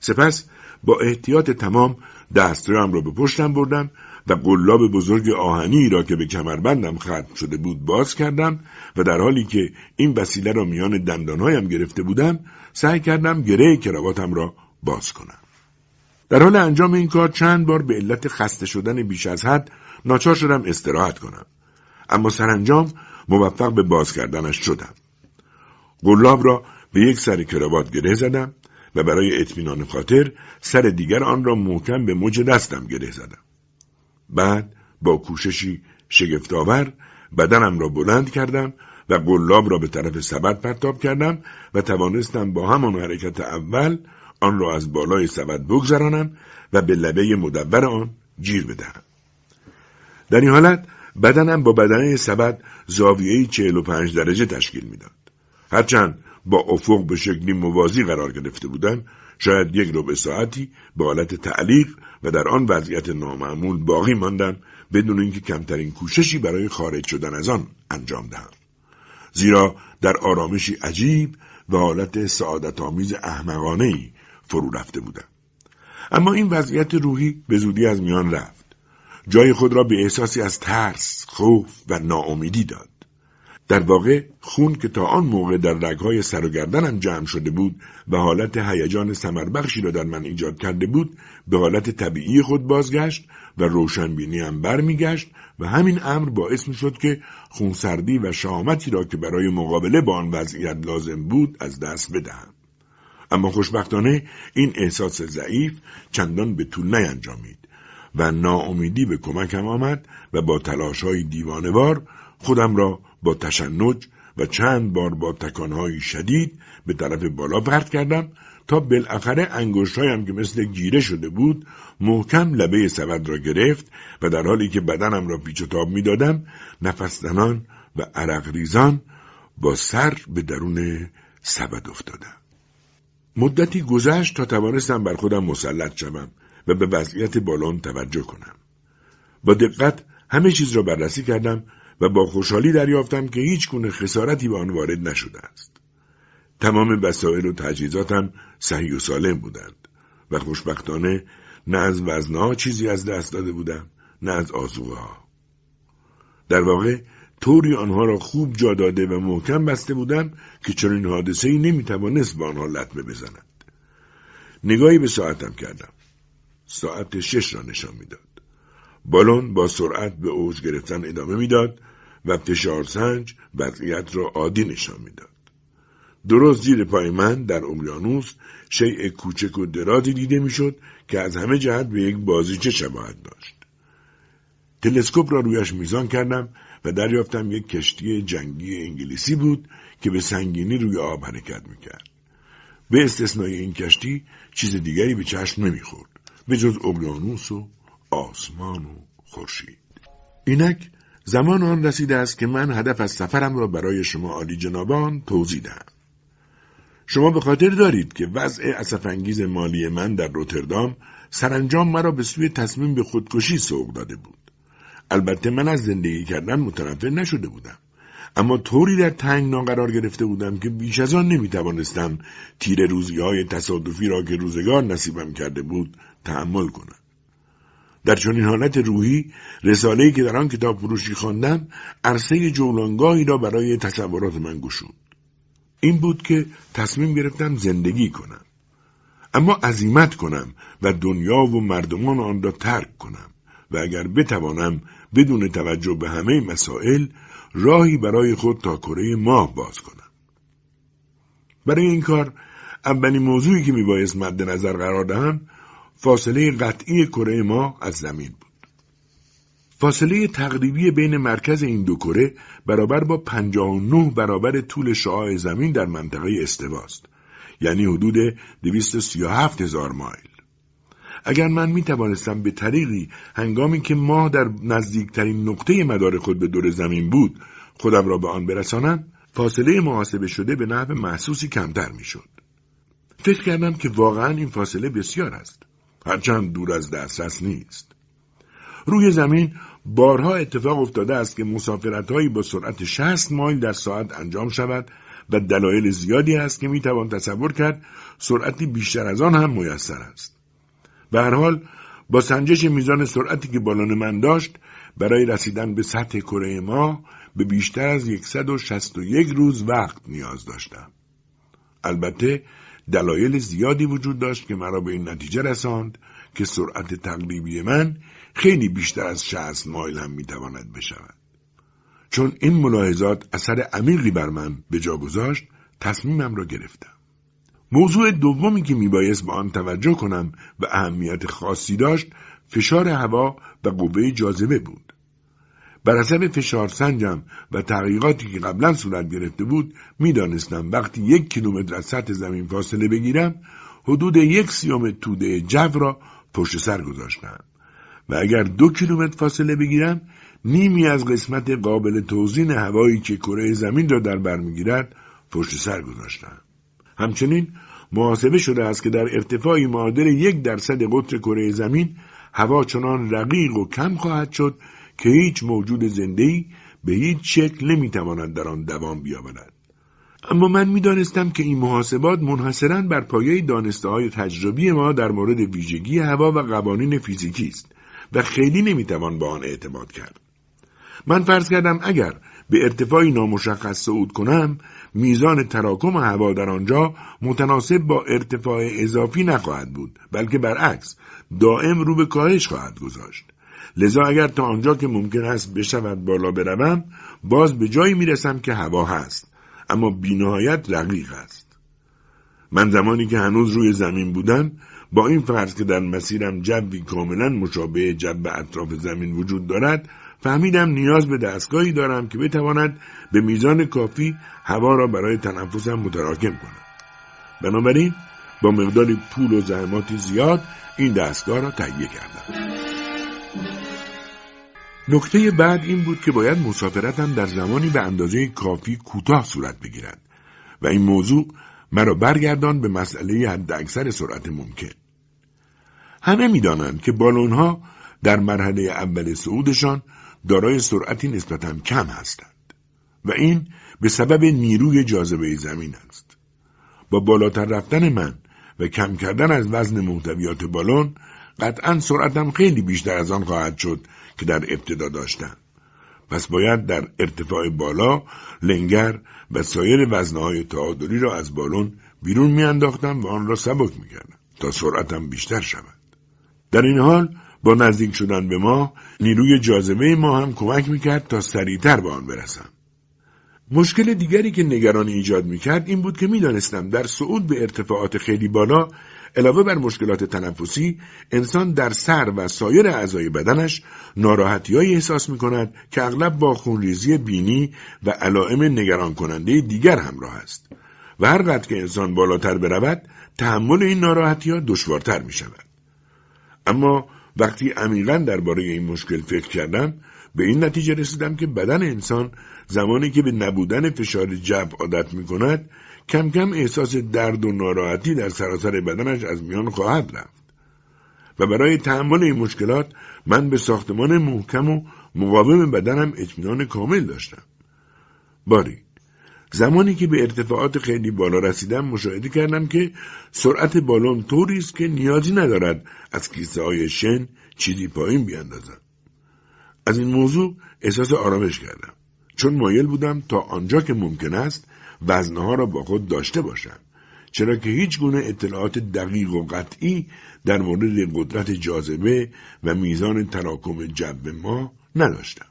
سپس با احتیاط تمام دسترایم را به پشتم بردم و قلاب بزرگ آهنی را که به کمربندم ختم شده بود باز کردم و در حالی که این وسیله را میان دندانهایم گرفته بودم سعی کردم گره کراواتم را باز کنم. در حال انجام این کار چند بار به علت خسته شدن بیش از حد ناچار شدم استراحت کنم. اما سرانجام موفق به باز کردنش شدم. قلاب را به یک سر کراوات گره زدم و برای اطمینان خاطر سر دیگر آن را محکم به مج دستم گره زدم. بعد با کوششی شگفتآور بدنم را بلند کردم و قلاب را به طرف سبد پرتاب کردم و توانستم با همان حرکت اول آن را از بالای سبد بگذرانم و به لبه مدور آن جیر بدهم. در این حالت بدنم با بدنه سبد زاویه 45 درجه تشکیل می‌داد. هرچند با افق به شکلی موازی قرار گرفته بودم شاید یک ربع ساعتی به حالت تعلیق و در آن وضعیت نامعمول باقی ماندم بدون اینکه کمترین کوششی برای خارج شدن از آن انجام دهم. زیرا در آرامشی عجیب و حالت سعادت آمیز احمقانه ای فرو رفته بودم. اما این وضعیت روحی به زودی از میان رفت. جای خود را به احساسی از ترس، خوف و ناامیدی داد. در واقع خون که تا آن موقع در رگهای سر و گردنم جمع شده بود و حالت هیجان سمربخشی را در من ایجاد کرده بود به حالت طبیعی خود بازگشت و روشنبینی هم برمیگشت و همین امر باعث می شد که خونسردی و شامتی را که برای مقابله با آن وضعیت لازم بود از دست بدهم. اما خوشبختانه این احساس ضعیف چندان به طول نینجامید و ناامیدی به کمکم آمد و با تلاش های دیوانوار خودم را با تشنج و چند بار با تکانهای شدید به طرف بالا پرت کردم تا بالاخره انگشتهایم که مثل گیره شده بود محکم لبه سبد را گرفت و در حالی که بدنم را پیچ و تاب می‌دادم نفس و عرق ریزان با سر به درون سبد افتادم. مدتی گذشت تا توانستم بر خودم مسلط شوم و به وضعیت بالون توجه کنم. با دقت همه چیز را بررسی کردم و با خوشحالی دریافتم که هیچ گونه خسارتی به آن وارد نشده است. تمام وسایل و تجهیزاتم صحیح و سالم بودند و خوشبختانه نه از وزنها چیزی از دست داده بودم نه از آزوغه ها. در واقع طوری آنها را خوب جا داده و محکم بسته بودم که چنین حادثه ای نمی‌توانست به آنها لطمه بزند. نگاهی به ساعتم کردم. ساعت شش را نشان می‌داد. بالون با سرعت به اوج گرفتن ادامه می‌داد و فشار سنج وضعیت را عادی نشان می‌داد. درست زیر پای من در اقیانوس شیء کوچک و درازی دیده می‌شد که از همه جهت به یک بازیچه شباهت داشت. تلسکوپ را رویش میزان کردم و دریافتم یک کشتی جنگی انگلیسی بود که به سنگینی روی آب حرکت می‌کرد. به استثنای این کشتی چیز دیگری به چشم نمی‌خورد به جز اقیانوس و آسمان و خورشید. اینک زمان آن رسیده است که من هدف از سفرم را برای شما عالی جنابان توضیح دهم. شما به خاطر دارید که وضع اسفنگیز مالی من در روتردام سرانجام مرا به سوی تصمیم به خودکشی سوق داده بود. البته من از زندگی کردن متنفر نشده بودم. اما طوری در تنگ قرار گرفته بودم که بیش از آن نمی توانستم تیر روزی های تصادفی را که روزگار نصیبم کرده بود تحمل کنم. در چنین حالت روحی رساله‌ای که در آن کتاب فروشی خواندم عرصه جولانگاهی را برای تصورات من گشود. این بود که تصمیم گرفتم زندگی کنم. اما عزیمت کنم و دنیا و مردمان آن را ترک کنم و اگر بتوانم بدون توجه به همه مسائل راهی برای خود تا کره ماه باز کنم. برای این کار اولین موضوعی که میبایست مد نظر قرار دهم فاصله قطعی کره ماه از زمین بود فاصله تقریبی بین مرکز این دو کره برابر با 59 برابر طول شعاع زمین در منطقه استواست یعنی حدود 237 هزار مایل اگر من می توانستم به طریقی هنگامی که ماه در نزدیکترین نقطه مدار خود به دور زمین بود خودم را به آن برسانم فاصله محاسبه شده به نحو محسوسی کمتر می شد. فکر کردم که واقعا این فاصله بسیار است. هرچند دور از دسترس نیست. روی زمین بارها اتفاق افتاده است که مسافرتهایی با سرعت 60 مایل در ساعت انجام شود و دلایل زیادی است که می‌توان تصور کرد سرعتی بیشتر از آن هم میسر است. به هر حال با سنجش میزان سرعتی که بالون من داشت برای رسیدن به سطح کره ما به بیشتر از 161 روز وقت نیاز داشتم. البته دلایل زیادی وجود داشت که مرا به این نتیجه رساند که سرعت تقریبی من خیلی بیشتر از 60 مایل هم می‌تواند بشود. چون این ملاحظات اثر عمیقی بر من به جا گذاشت تصمیمم را گرفتم. موضوع دومی که میبایست به آن توجه کنم و اهمیت خاصی داشت فشار هوا و قوه جاذبه بود. بر حسب فشار سنجم و تحقیقاتی که قبلا صورت گرفته بود می‌دانستم وقتی یک کیلومتر از سطح زمین فاصله بگیرم حدود یک سیوم توده جو را پشت سر گذاشتم. و اگر دو کیلومتر فاصله بگیرم نیمی از قسمت قابل توزین هوایی که کره زمین را در بر می‌گیرد پشت سر گذاشتم. همچنین محاسبه شده است که در ارتفاعی معادل یک درصد قطر کره زمین هوا چنان رقیق و کم خواهد شد که هیچ موجود زنده‌ای به هیچ شکل نمی‌تواند در آن دوام بیاورد. اما من می‌دانستم که این محاسبات منحصرا بر پایه دانسته های تجربی ما در مورد ویژگی هوا و قوانین فیزیکی است و خیلی نمی‌توان با آن اعتماد کرد. من فرض کردم اگر به ارتفاعی نامشخص صعود کنم میزان تراکم هوا در آنجا متناسب با ارتفاع اضافی نخواهد بود بلکه برعکس دائم رو به کاهش خواهد گذاشت. لذا اگر تا آنجا که ممکن است بشود بالا بروم باز به جایی می‌رسم که هوا هست اما بینهایت رقیق است. من زمانی که هنوز روی زمین بودم با این فرض که در مسیرم جوی کاملا مشابه جو اطراف زمین وجود دارد فهمیدم نیاز به دستگاهی دارم که بتواند به میزان کافی هوا را برای تنفسم متراکم کند. بنابراین با مقداری پول و زحماتی زیاد این دستگاه را تهیه کردم. نکته بعد این بود که باید مسافرتم در زمانی به اندازه کافی کوتاه صورت بگیرد و این موضوع مرا برگردان به مسئله حد اکثر سرعت ممکن همه می‌دانند که بالونها در مرحله اول صعودشان دارای سرعتی نسبتا کم هستند و این به سبب نیروی جاذبه زمین است. با بالاتر رفتن من و کم کردن از وزن محتویات بالون قطعا سرعتم خیلی بیشتر از آن خواهد شد که در ابتدا داشتم. پس باید در ارتفاع بالا لنگر و سایر وزنهای تعادلی را از بالون بیرون میانداختم و آن را سبک می‌کردم تا سرعتم بیشتر شود. در این حال با نزدیک شدن به ما نیروی جاذبه ما هم کمک می‌کرد تا سریعتر به آن برسم. مشکل دیگری که نگرانی ایجاد می‌کرد این بود که می‌دانستم در صعود به ارتفاعات خیلی بالا علاوه بر مشکلات تنفسی انسان در سر و سایر اعضای بدنش ناراحتیهایی احساس می کند که اغلب با خونریزی بینی و علائم نگران کننده دیگر همراه است و هر قدر که انسان بالاتر برود تحمل این ناراحتی ها دشوارتر می شود. اما وقتی عمیقا درباره این مشکل فکر کردم به این نتیجه رسیدم که بدن انسان زمانی که به نبودن فشار جو عادت می کند کم کم احساس درد و ناراحتی در سراسر بدنش از میان خواهد رفت. و برای تحمل این مشکلات من به ساختمان محکم و مقاوم بدنم اطمینان کامل داشتم. باری زمانی که به ارتفاعات خیلی بالا رسیدم مشاهده کردم که سرعت بالون طوری است که نیازی ندارد از کیسه های شن چیزی پایین بیاندازم از این موضوع احساس آرامش کردم. چون مایل بودم تا آنجا که ممکن است وزنها را با خود داشته باشم چرا که هیچ گونه اطلاعات دقیق و قطعی در مورد قدرت جاذبه و میزان تراکم جو ما نداشتم.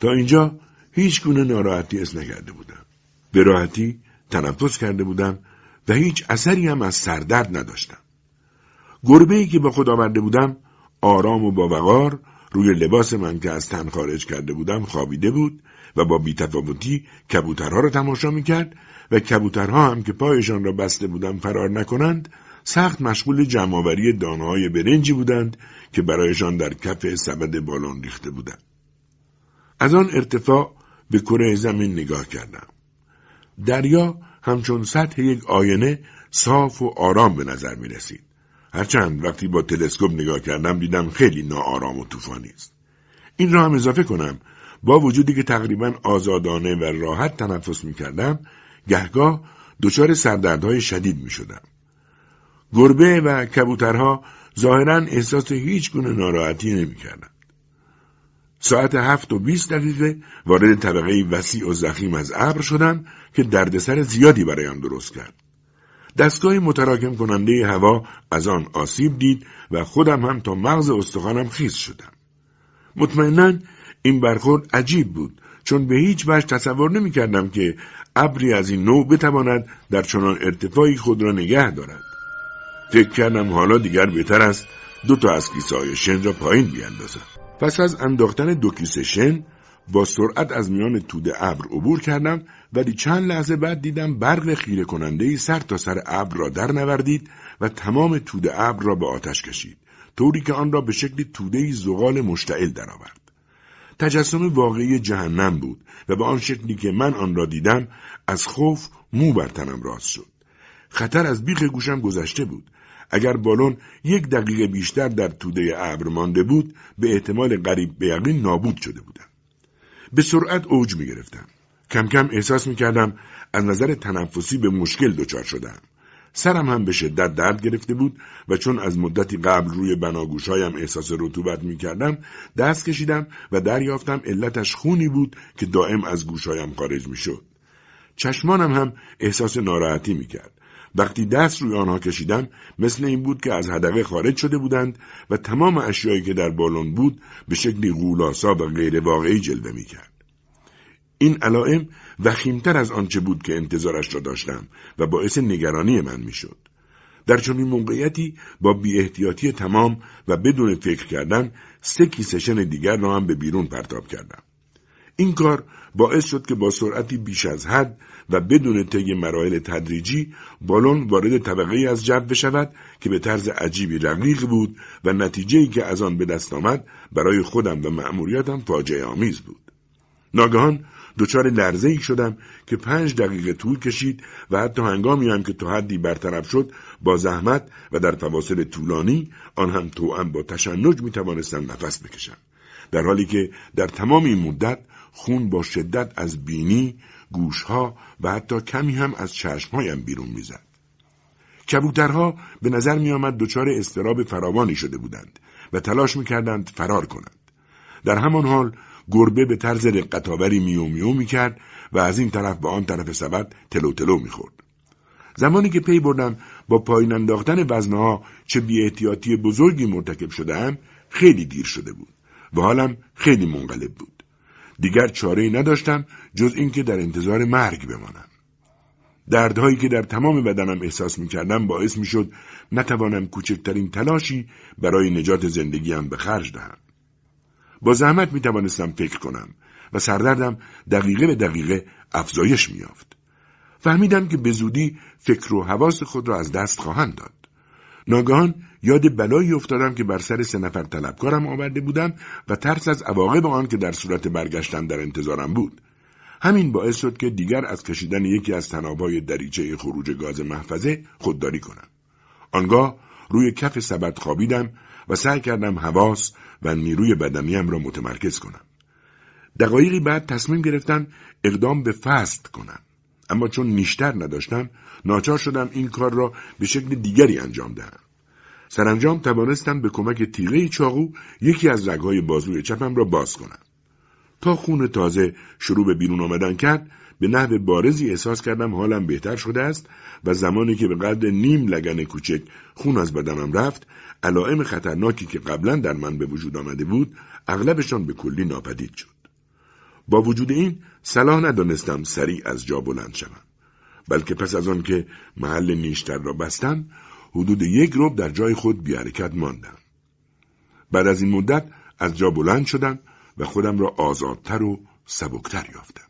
تا اینجا هیچ گونه ناراحتی اس نکرده بودم. به راحتی تنفس کرده بودم و هیچ اثری هم از سردرد نداشتم. گربه ای که با خود آورده بودم آرام و با وقار روی لباس من که از تن خارج کرده بودم خوابیده بود و با بیتفاوتی کبوترها را تماشا می‌کرد و کبوترها هم که پایشان را بسته بودم فرار نکنند سخت مشغول جمعآوری دانههای برنجی بودند که برایشان در کف سبد بالون ریخته بودند از آن ارتفاع به کره زمین نگاه کردم دریا همچون سطح یک آینه صاف و آرام به نظر می رسید. هرچند وقتی با تلسکوپ نگاه کردم دیدم خیلی ناآرام و طوفانی است. این را هم اضافه کنم با وجودی که تقریبا آزادانه و راحت تنفس می کردم گهگاه دچار سردردهای شدید می شدم. گربه و کبوترها ظاهرا احساس هیچ گونه ناراحتی نمی کردن. ساعت هفت و بیست دقیقه وارد طبقه وسیع و زخیم از ابر شدم که دردسر زیادی برایم درست کرد. دستگاه متراکم کننده هوا از آن آسیب دید و خودم هم تا مغز استخوانم خیز شدم. مطمئنا این برخورد عجیب بود چون به هیچ وجه تصور نمی کردم که ابری از این نوع بتواند در چنان ارتفاعی خود را نگه دارد. فکر کردم حالا دیگر بهتر است دو تا از کیسه های شن را پایین بیاندازم. پس از انداختن دو کیسه شن با سرعت از میان توده ابر عبور کردم ولی چند لحظه بعد دیدم برق خیره کننده ای سر تا سر ابر را در نوردید و تمام توده ابر را به آتش کشید طوری که آن را به شکل توده ای زغال مشتعل درآورد تجسم واقعی جهنم بود و به آن شکلی که من آن را دیدم از خوف مو بر تنم راست شد. خطر از بیخ گوشم گذشته بود. اگر بالون یک دقیقه بیشتر در توده ابر مانده بود به احتمال قریب به یقین نابود شده بودم. به سرعت اوج می گرفتم کم کم احساس می کردم از نظر تنفسی به مشکل دچار شدم. سرم هم به شدت درد گرفته بود و چون از مدتی قبل روی بناگوشهایم احساس رطوبت می کردم دست کشیدم و دریافتم علتش خونی بود که دائم از گوشهایم خارج می شد. چشمانم هم احساس ناراحتی می کرد. وقتی دست روی آنها کشیدم مثل این بود که از هدقه خارج شده بودند و تمام اشیایی که در بالون بود به شکلی غولاسا و غیر واقعی جلوه می کرد. این علائم وخیمتر از آنچه بود که انتظارش را داشتم و باعث نگرانی من می‌شد. در چنین موقعیتی با بی تمام و بدون فکر کردن سه کیسه دیگر را هم به بیرون پرتاب کردم. این کار باعث شد که با سرعتی بیش از حد و بدون طی مراحل تدریجی بالون وارد طبقه از جو بشود که به طرز عجیبی رقیق بود و نتیجه که از آن به دست آمد برای خودم و مأموریتم فاجعه آمیز بود. ناگهان دچار لرزه ای شدم که پنج دقیقه طول کشید و حتی هنگامی هم که تا حدی برطرف شد با زحمت و در فواصل طولانی آن هم توأم با تشنج می توانستم نفس بکشم در حالی که در تمام این مدت خون با شدت از بینی، گوشها و حتی کمی هم از چشمهایم بیرون می‌زد. کبوترها به نظر می آمد دچار استراب فراوانی شده بودند و تلاش می کردند فرار کنند. در همان حال گربه به طرز رقتآوری میو میو می‌کرد و از این طرف به آن طرف سبد تلو تلو می‌خورد. زمانی که پی بردم با پایین انداختن وزنها چه بیاحتیاطی بزرگی مرتکب شدهام خیلی دیر شده بود و حالم خیلی منقلب بود. دیگر چاره ای نداشتم جز اینکه در انتظار مرگ بمانم. دردهایی که در تمام بدنم احساس می کردم باعث می شد نتوانم کوچکترین تلاشی برای نجات زندگیم به خرج دهم. با زحمت می توانستم فکر کنم و سردردم دقیقه به دقیقه افزایش می یافت. فهمیدم که به زودی فکر و حواس خود را از دست خواهند داد. ناگهان یاد بلایی افتادم که بر سر سه نفر طلبکارم آورده بودم و ترس از عواقب آن که در صورت برگشتن در انتظارم بود. همین باعث شد که دیگر از کشیدن یکی از تنابهای دریچه خروج گاز محفظه خودداری کنم. آنگاه روی کف سبد خوابیدم و سعی کردم حواس و نیروی بدنیم را متمرکز کنم. دقایقی بعد تصمیم گرفتم اقدام به فست کنم. اما چون نیشتر نداشتم ناچار شدم این کار را به شکل دیگری انجام دهم. سرانجام توانستم به کمک تیغه چاقو یکی از رگهای بازوی چپم را باز کنم. تا خون تازه شروع به بیرون آمدن کرد به نحو بارزی احساس کردم حالم بهتر شده است و زمانی که به قدر نیم لگن کوچک خون از بدنم رفت علائم خطرناکی که قبلا در من به وجود آمده بود اغلبشان به کلی ناپدید شد. با وجود این صلاح ندانستم سریع از جا بلند شوم. بلکه پس از آن که محل نیشتر را بستم حدود یک رب در جای خود بیارکت ماندم. بعد از این مدت از جا بلند شدم و خودم را آزادتر و سبکتر یافتم.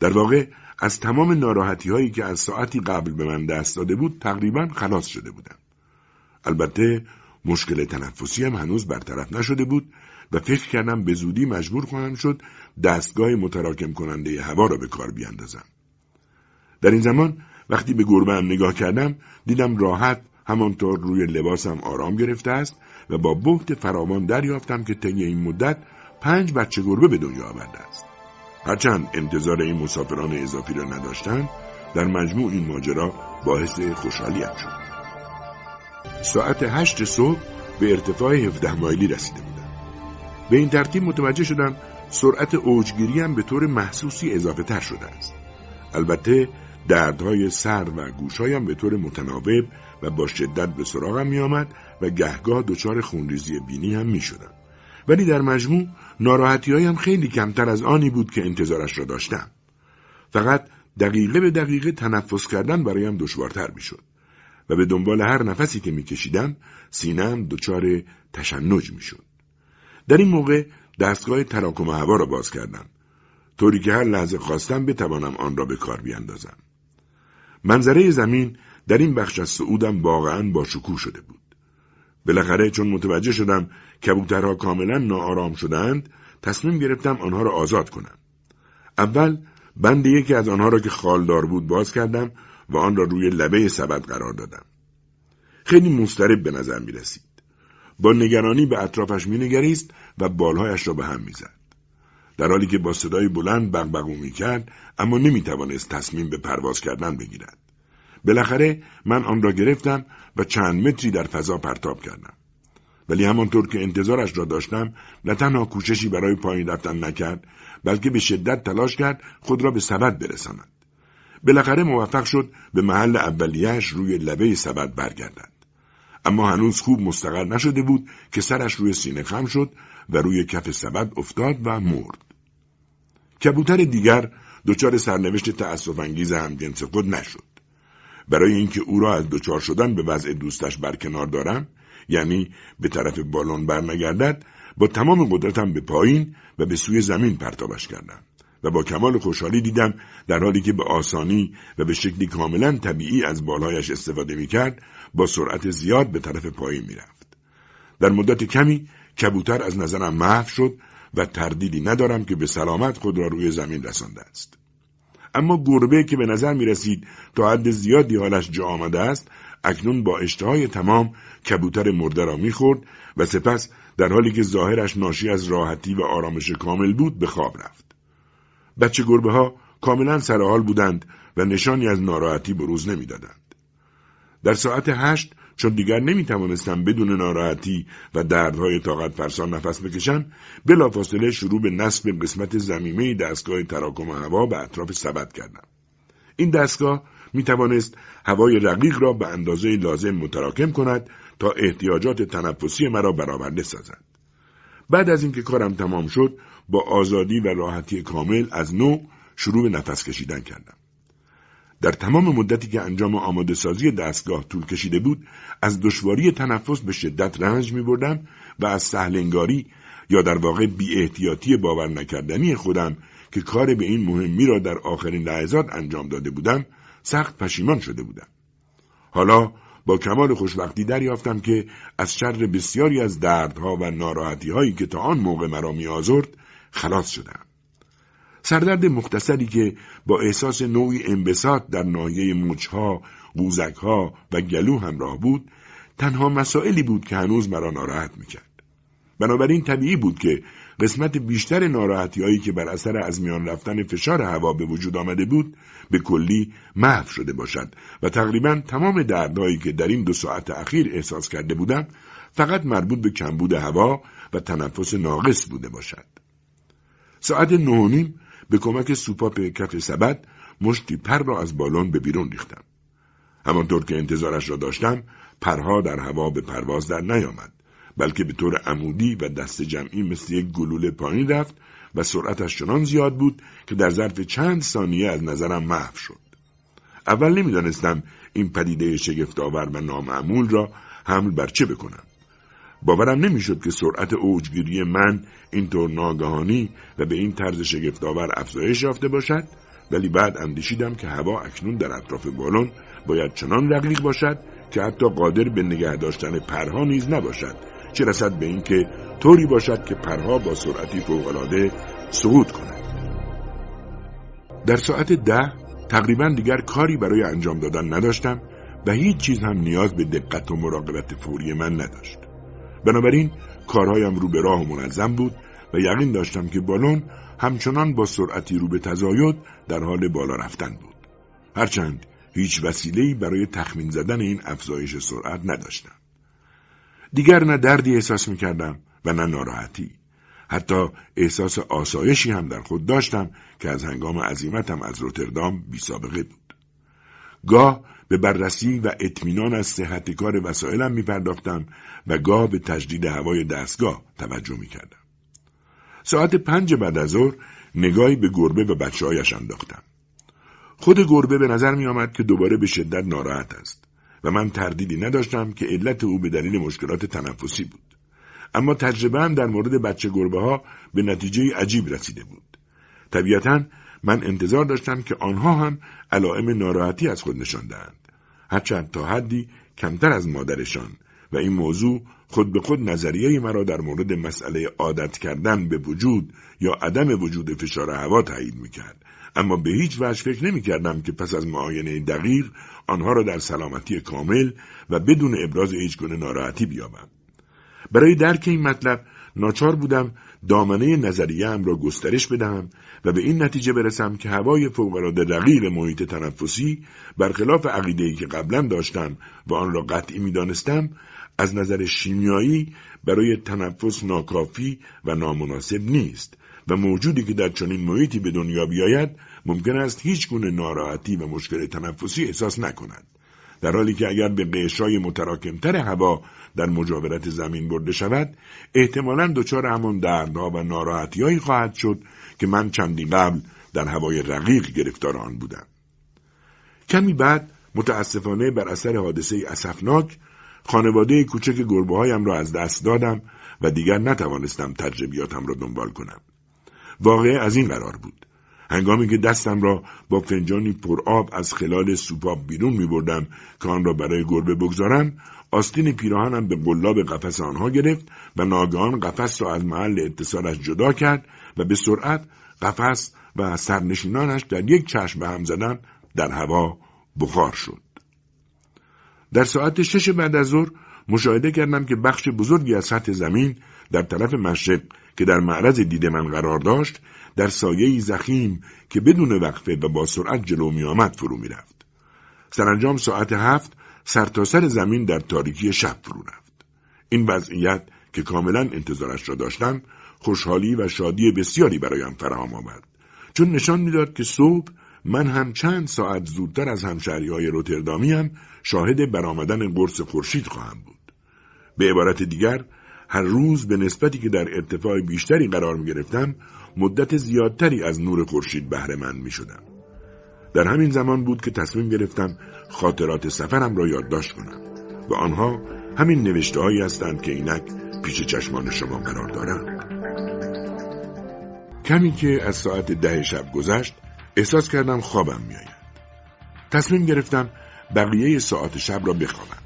در واقع از تمام ناراحتی هایی که از ساعتی قبل به من دست داده بود تقریبا خلاص شده بودم. البته مشکل تنفسی هم هنوز برطرف نشده بود و فکر کردم به زودی مجبور خواهم شد دستگاه متراکم کننده هوا را به کار بیاندازم. در این زمان وقتی به گربه هم نگاه کردم دیدم راحت همانطور روی لباسم آرام گرفته است و با بحت فراوان دریافتم که طی این مدت پنج بچه گربه به دنیا آورده است. هرچند انتظار این مسافران اضافی را نداشتند در مجموع این ماجرا باعث خوشحالیم شد. ساعت هشت صبح به ارتفاع 17 مایلی رسیده بودم. به این ترتیب متوجه شدم سرعت اوجگیری هم به طور محسوسی اضافه تر شده است. البته دردهای سر و گوشهایم به طور متناوب و با شدت به سراغم می آمد و گهگاه دچار خونریزی بینی هم می شدم. ولی در مجموع ناراحتی هایم خیلی کمتر از آنی بود که انتظارش را داشتم. فقط دقیقه به دقیقه تنفس کردن برایم دشوارتر می شد. و به دنبال هر نفسی که میکشیدم سینم دچار تشنج می‌شد. در این موقع دستگاه تراکم هوا را باز کردم. طوری که هر لحظه خواستم بتوانم آن را به کار بیاندازم. منظره زمین در این بخش از صعودم واقعا با شکوه شده بود. بالاخره چون متوجه شدم کبوترها کاملا ناآرام شدند تصمیم گرفتم آنها را آزاد کنم. اول بند یکی از آنها را که خالدار بود باز کردم و آن را روی لبه سبد قرار دادم. خیلی مسترب به نظر می رسید. با نگرانی به اطرافش می نگریست و بالهایش را به هم می زد. در حالی که با صدای بلند بغبغو می کرد اما نمی توانست تصمیم به پرواز کردن بگیرد. بالاخره من آن را گرفتم و چند متری در فضا پرتاب کردم. ولی همانطور که انتظارش را داشتم نه تنها کوششی برای پایین رفتن نکرد بلکه به شدت تلاش کرد خود را به سبد برساند. بالاخره موفق شد به محل اولیهش روی لبه سبد برگردد. اما هنوز خوب مستقر نشده بود که سرش روی سینه خم شد و روی کف سبد افتاد و مرد. کبوتر دیگر دچار سرنوشت تأسف انگیز همجنس خود نشد. برای اینکه او را از دچار شدن به وضع دوستش برکنار دارم یعنی به طرف بالون برنگردد با تمام قدرتم به پایین و به سوی زمین پرتابش کردم. و با کمال خوشحالی دیدم در حالی که به آسانی و به شکلی کاملا طبیعی از بالهایش استفاده می کرد با سرعت زیاد به طرف پایین می رفت. در مدت کمی کبوتر از نظرم محو شد و تردیدی ندارم که به سلامت خود را روی زمین رسانده است. اما گربه که به نظر می رسید تا حد زیادی حالش جا آمده است اکنون با اشتهای تمام کبوتر مرده را می‌خورد و سپس در حالی که ظاهرش ناشی از راحتی و آرامش کامل بود به خواب رفت. بچه گربه ها کاملا سرحال بودند و نشانی از ناراحتی بروز نمی‌دادند. در ساعت هشت چون دیگر نمی توانستم بدون ناراحتی و دردهای طاقت فرسان نفس بکشم بلافاصله شروع به نصب قسمت زمیمه دستگاه تراکم هوا به اطراف سبد کردم این دستگاه می توانست هوای رقیق را به اندازه لازم متراکم کند تا احتیاجات تنفسی مرا برآورده سازد بعد از اینکه کارم تمام شد با آزادی و راحتی کامل از نو شروع به نفس کشیدن کردم. در تمام مدتی که انجام آماده سازی دستگاه طول کشیده بود از دشواری تنفس به شدت رنج می بردم و از سهلنگاری یا در واقع بی احتیاطی باور نکردنی خودم که کار به این مهمی را در آخرین لحظات انجام داده بودم سخت پشیمان شده بودم. حالا با کمال خوشبختی دریافتم که از شر بسیاری از دردها و ناراحتی هایی که تا آن موقع مرا می آزرد خلاص شدم. سردرد مختصری که با احساس نوعی انبساط در ناحیه مچها، قوزکها و گلو همراه بود، تنها مسائلی بود که هنوز مرا ناراحت می‌کرد. بنابراین طبیعی بود که قسمت بیشتر ناراحتی هایی که بر اثر از میان رفتن فشار هوا به وجود آمده بود به کلی محو شده باشد و تقریبا تمام دردهایی که در این دو ساعت اخیر احساس کرده بودم فقط مربوط به کمبود هوا و تنفس ناقص بوده باشد. ساعت نیم به کمک سوپاپ کف سبد مشتی پر را از بالون به بیرون ریختم. همانطور که انتظارش را داشتم پرها در هوا به پرواز در نیامد بلکه به طور عمودی و دست جمعی مثل یک گلوله پایین رفت و سرعتش چنان زیاد بود که در ظرف چند ثانیه از نظرم محو شد. اول نمی‌دانستم این پدیده شگفتآور و نامعمول را حمل بر چه بکنم. باورم نمی‌شد که سرعت اوجگیری من اینطور ناگهانی و به این طرز شگفتآور افزایش یافته باشد ولی بعد اندیشیدم که هوا اکنون در اطراف بالون باید چنان رقیق باشد که حتی قادر به نگه داشتن پرها نیز نباشد چه رسد به اینکه طوری باشد که پرها با سرعتی فوقالعاده سقوط کند. در ساعت ده تقریبا دیگر کاری برای انجام دادن نداشتم و هیچ چیز هم نیاز به دقت و مراقبت فوری من نداشت. بنابراین کارهایم رو به راه منظم بود و یقین داشتم که بالون همچنان با سرعتی رو به تزاید در حال بالا رفتن بود هرچند هیچ وسیله‌ای برای تخمین زدن این افزایش سرعت نداشتم دیگر نه دردی احساس می کردم و نه ناراحتی. حتی احساس آسایشی هم در خود داشتم که از هنگام عظیمتم از روتردام بی سابقه بود. گاه به بررسی و اطمینان از صحت کار وسایلم می پرداختم و گاه به تجدید هوای دستگاه توجه می کردم. ساعت پنج بعد از ظهر نگاهی به گربه و بچه هایش انداختم. خود گربه به نظر می آمد که دوباره به شدت ناراحت است. و من تردیدی نداشتم که علت او به دلیل مشکلات تنفسی بود. اما تجربه هم در مورد بچه گربه ها به نتیجه عجیب رسیده بود. طبیعتا من انتظار داشتم که آنها هم علائم ناراحتی از خود نشان دهند. هرچند تا حدی کمتر از مادرشان و این موضوع خود به خود نظریه مرا در مورد مسئله عادت کردن به وجود یا عدم وجود فشار هوا تایید می‌کرد اما به هیچ وجه فکر نمی کردم که پس از معاینه دقیق آنها را در سلامتی کامل و بدون ابراز هیچ گونه ناراحتی بیابم. برای درک این مطلب ناچار بودم دامنه نظریه ام را گسترش بدهم و به این نتیجه برسم که هوای فوقالعاده رقیق محیط تنفسی برخلاف عقیده‌ای که قبلا داشتم و آن را قطعی می‌دانستم از نظر شیمیایی برای تنفس ناکافی و نامناسب نیست و موجودی که در چنین محیطی به دنیا بیاید ممکن است هیچ گونه ناراحتی و مشکل تنفسی احساس نکند. در حالی که اگر به قشرهای متراکمتر هوا در مجاورت زمین برده شود احتمالا دچار همان دردها و ناراحتیهایی خواهد شد که من چندی قبل در هوای رقیق گرفتار آن بودم. کمی بعد متاسفانه بر اثر حادثه اسفناک خانواده کوچک گربه هایم را از دست دادم و دیگر نتوانستم تجربیاتم را دنبال کنم. واقعه از این قرار بود. هنگامی که دستم را با فنجانی پر آب از خلال سوپاب بیرون می بردم که آن را برای گربه بگذارم آستین پیراهنم به قلاب قفس آنها گرفت و ناگهان قفس را از محل اتصالش جدا کرد و به سرعت قفس و سرنشینانش در یک چشم به هم زدن در هوا بخار شد. در ساعت شش بعد از ظهر مشاهده کردم که بخش بزرگی از سطح زمین در طرف مشرق که در معرض دید من قرار داشت در سایه زخیم که بدون وقفه و با سرعت جلو می آمد فرو می رفت. سرانجام ساعت هفت سرتاسر سر زمین در تاریکی شب فرو رفت. این وضعیت که کاملا انتظارش را داشتم خوشحالی و شادی بسیاری برایم فراهم آورد چون نشان می‌داد که صبح من هم چند ساعت زودتر از همشهری های روتردامی هم شاهد برآمدن قرص خورشید خواهم بود. به عبارت دیگر هر روز به نسبتی که در ارتفاع بیشتری قرار می گرفتم مدت زیادتری از نور خورشید بهره من می شدم. در همین زمان بود که تصمیم گرفتم خاطرات سفرم را یادداشت کنم و آنها همین نوشته هایی هستند که اینک پیش چشمان شما قرار دارم. کمی که از ساعت ده شب گذشت احساس کردم خوابم میآید. تصمیم گرفتم بقیه ساعت شب را بخوابم.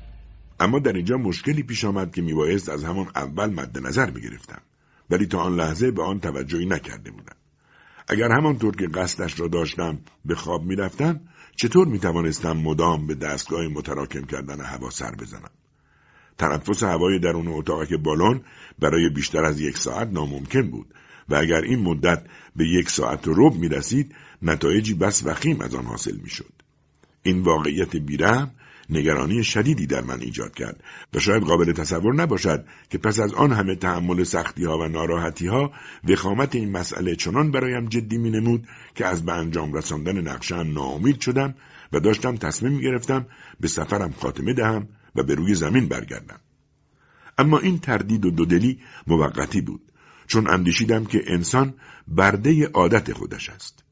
اما در اینجا مشکلی پیش آمد که میبایست از همان اول مد نظر بگرفتم ولی تا آن لحظه به آن توجهی نکرده بودم اگر همانطور که قصدش را داشتم به خواب می‌رفتم چطور می‌توانستم مدام به دستگاه متراکم کردن هوا سر بزنم تنفس هوای درون اتاق بالون برای بیشتر از یک ساعت ناممکن بود و اگر این مدت به یک ساعت و رب می رسید نتایجی بس وخیم از آن حاصل می شد. این واقعیت بیرم نگرانی شدیدی در من ایجاد کرد و شاید قابل تصور نباشد که پس از آن همه تحمل سختی ها و ناراحتی ها وخامت این مسئله چنان برایم جدی می نمود که از به انجام رساندن نقشم ناامید شدم و داشتم تصمیم گرفتم به سفرم خاتمه دهم و به روی زمین برگردم. اما این تردید و دودلی موقتی بود چون اندیشیدم که انسان برده عادت خودش است.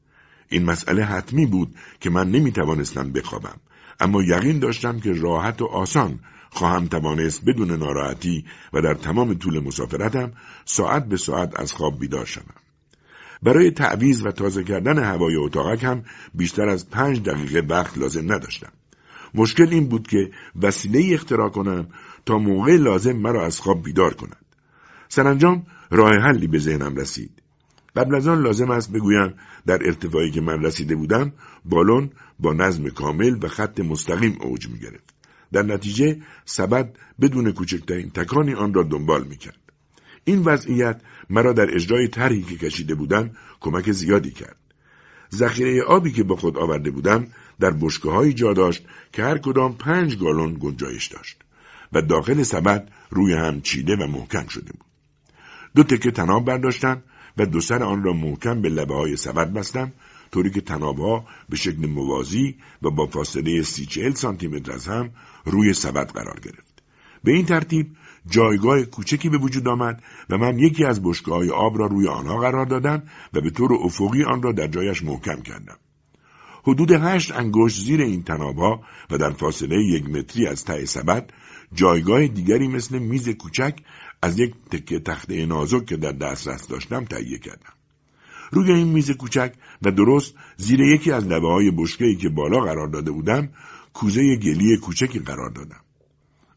این مسئله حتمی بود که من نمی توانستم بخوابم اما یقین داشتم که راحت و آسان خواهم توانست بدون ناراحتی و در تمام طول مسافرتم ساعت به ساعت از خواب بیدار شوم. برای تعویز و تازه کردن هوای اتاقک هم بیشتر از پنج دقیقه وقت لازم نداشتم. مشکل این بود که وسیله اختراع کنم تا موقع لازم مرا از خواب بیدار کند. سرانجام راه حلی به ذهنم رسید. قبل از آن لازم است بگویم در ارتفاعی که من رسیده بودم بالون با نظم کامل و خط مستقیم اوج می گرفت. در نتیجه سبد بدون کوچکترین تکانی آن را دنبال می کرد. این وضعیت مرا در اجرای طرحی که کشیده بودم کمک زیادی کرد. ذخیره آبی که با خود آورده بودم در بشکه جا داشت که هر کدام پنج گالون گنجایش داشت و داخل سبد روی هم چیده و محکم شده بود. دو تکه تناب برداشتم و دو سر آن را محکم به لبه های سبد بستم طوری که تنابها به شکل موازی و با فاصله سی چهل سانتیمتر از هم روی سبد قرار گرفت. به این ترتیب جایگاه کوچکی به وجود آمد و من یکی از بشکه های آب را روی آنها قرار دادم و به طور افقی آن را در جایش محکم کردم. حدود هشت انگشت زیر این تنابها و در فاصله یک متری از ته سبد جایگاه دیگری مثل میز کوچک از یک تکه تخته نازک که در دسترس داشتم تهیه کردم. روی این میز کوچک و درست زیر یکی از لبه های بشکه که بالا قرار داده بودم کوزه گلی کوچکی قرار دادم.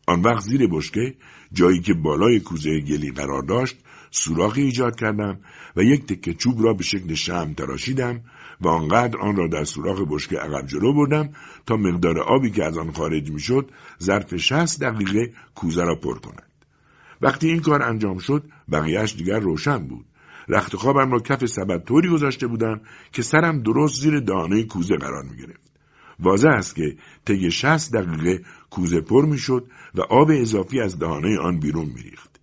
آن وقت زیر بشکه جایی که بالای کوزه گلی قرار داشت سوراخی ایجاد کردم و یک تکه چوب را به شکل شم تراشیدم و آنقدر آن را در سوراخ بشکه عقب جلو بردم تا مقدار آبی که از آن خارج می‌شد ظرف شست دقیقه کوزه را پر کند وقتی این کار انجام شد بقیهش دیگر روشن بود رخت خوابم را کف سبد طوری گذاشته بودم که سرم درست زیر دانه کوزه قرار می گرفت. واضح است که طی شست دقیقه کوزه پر می شد و آب اضافی از دهانه آن بیرون می ریخت.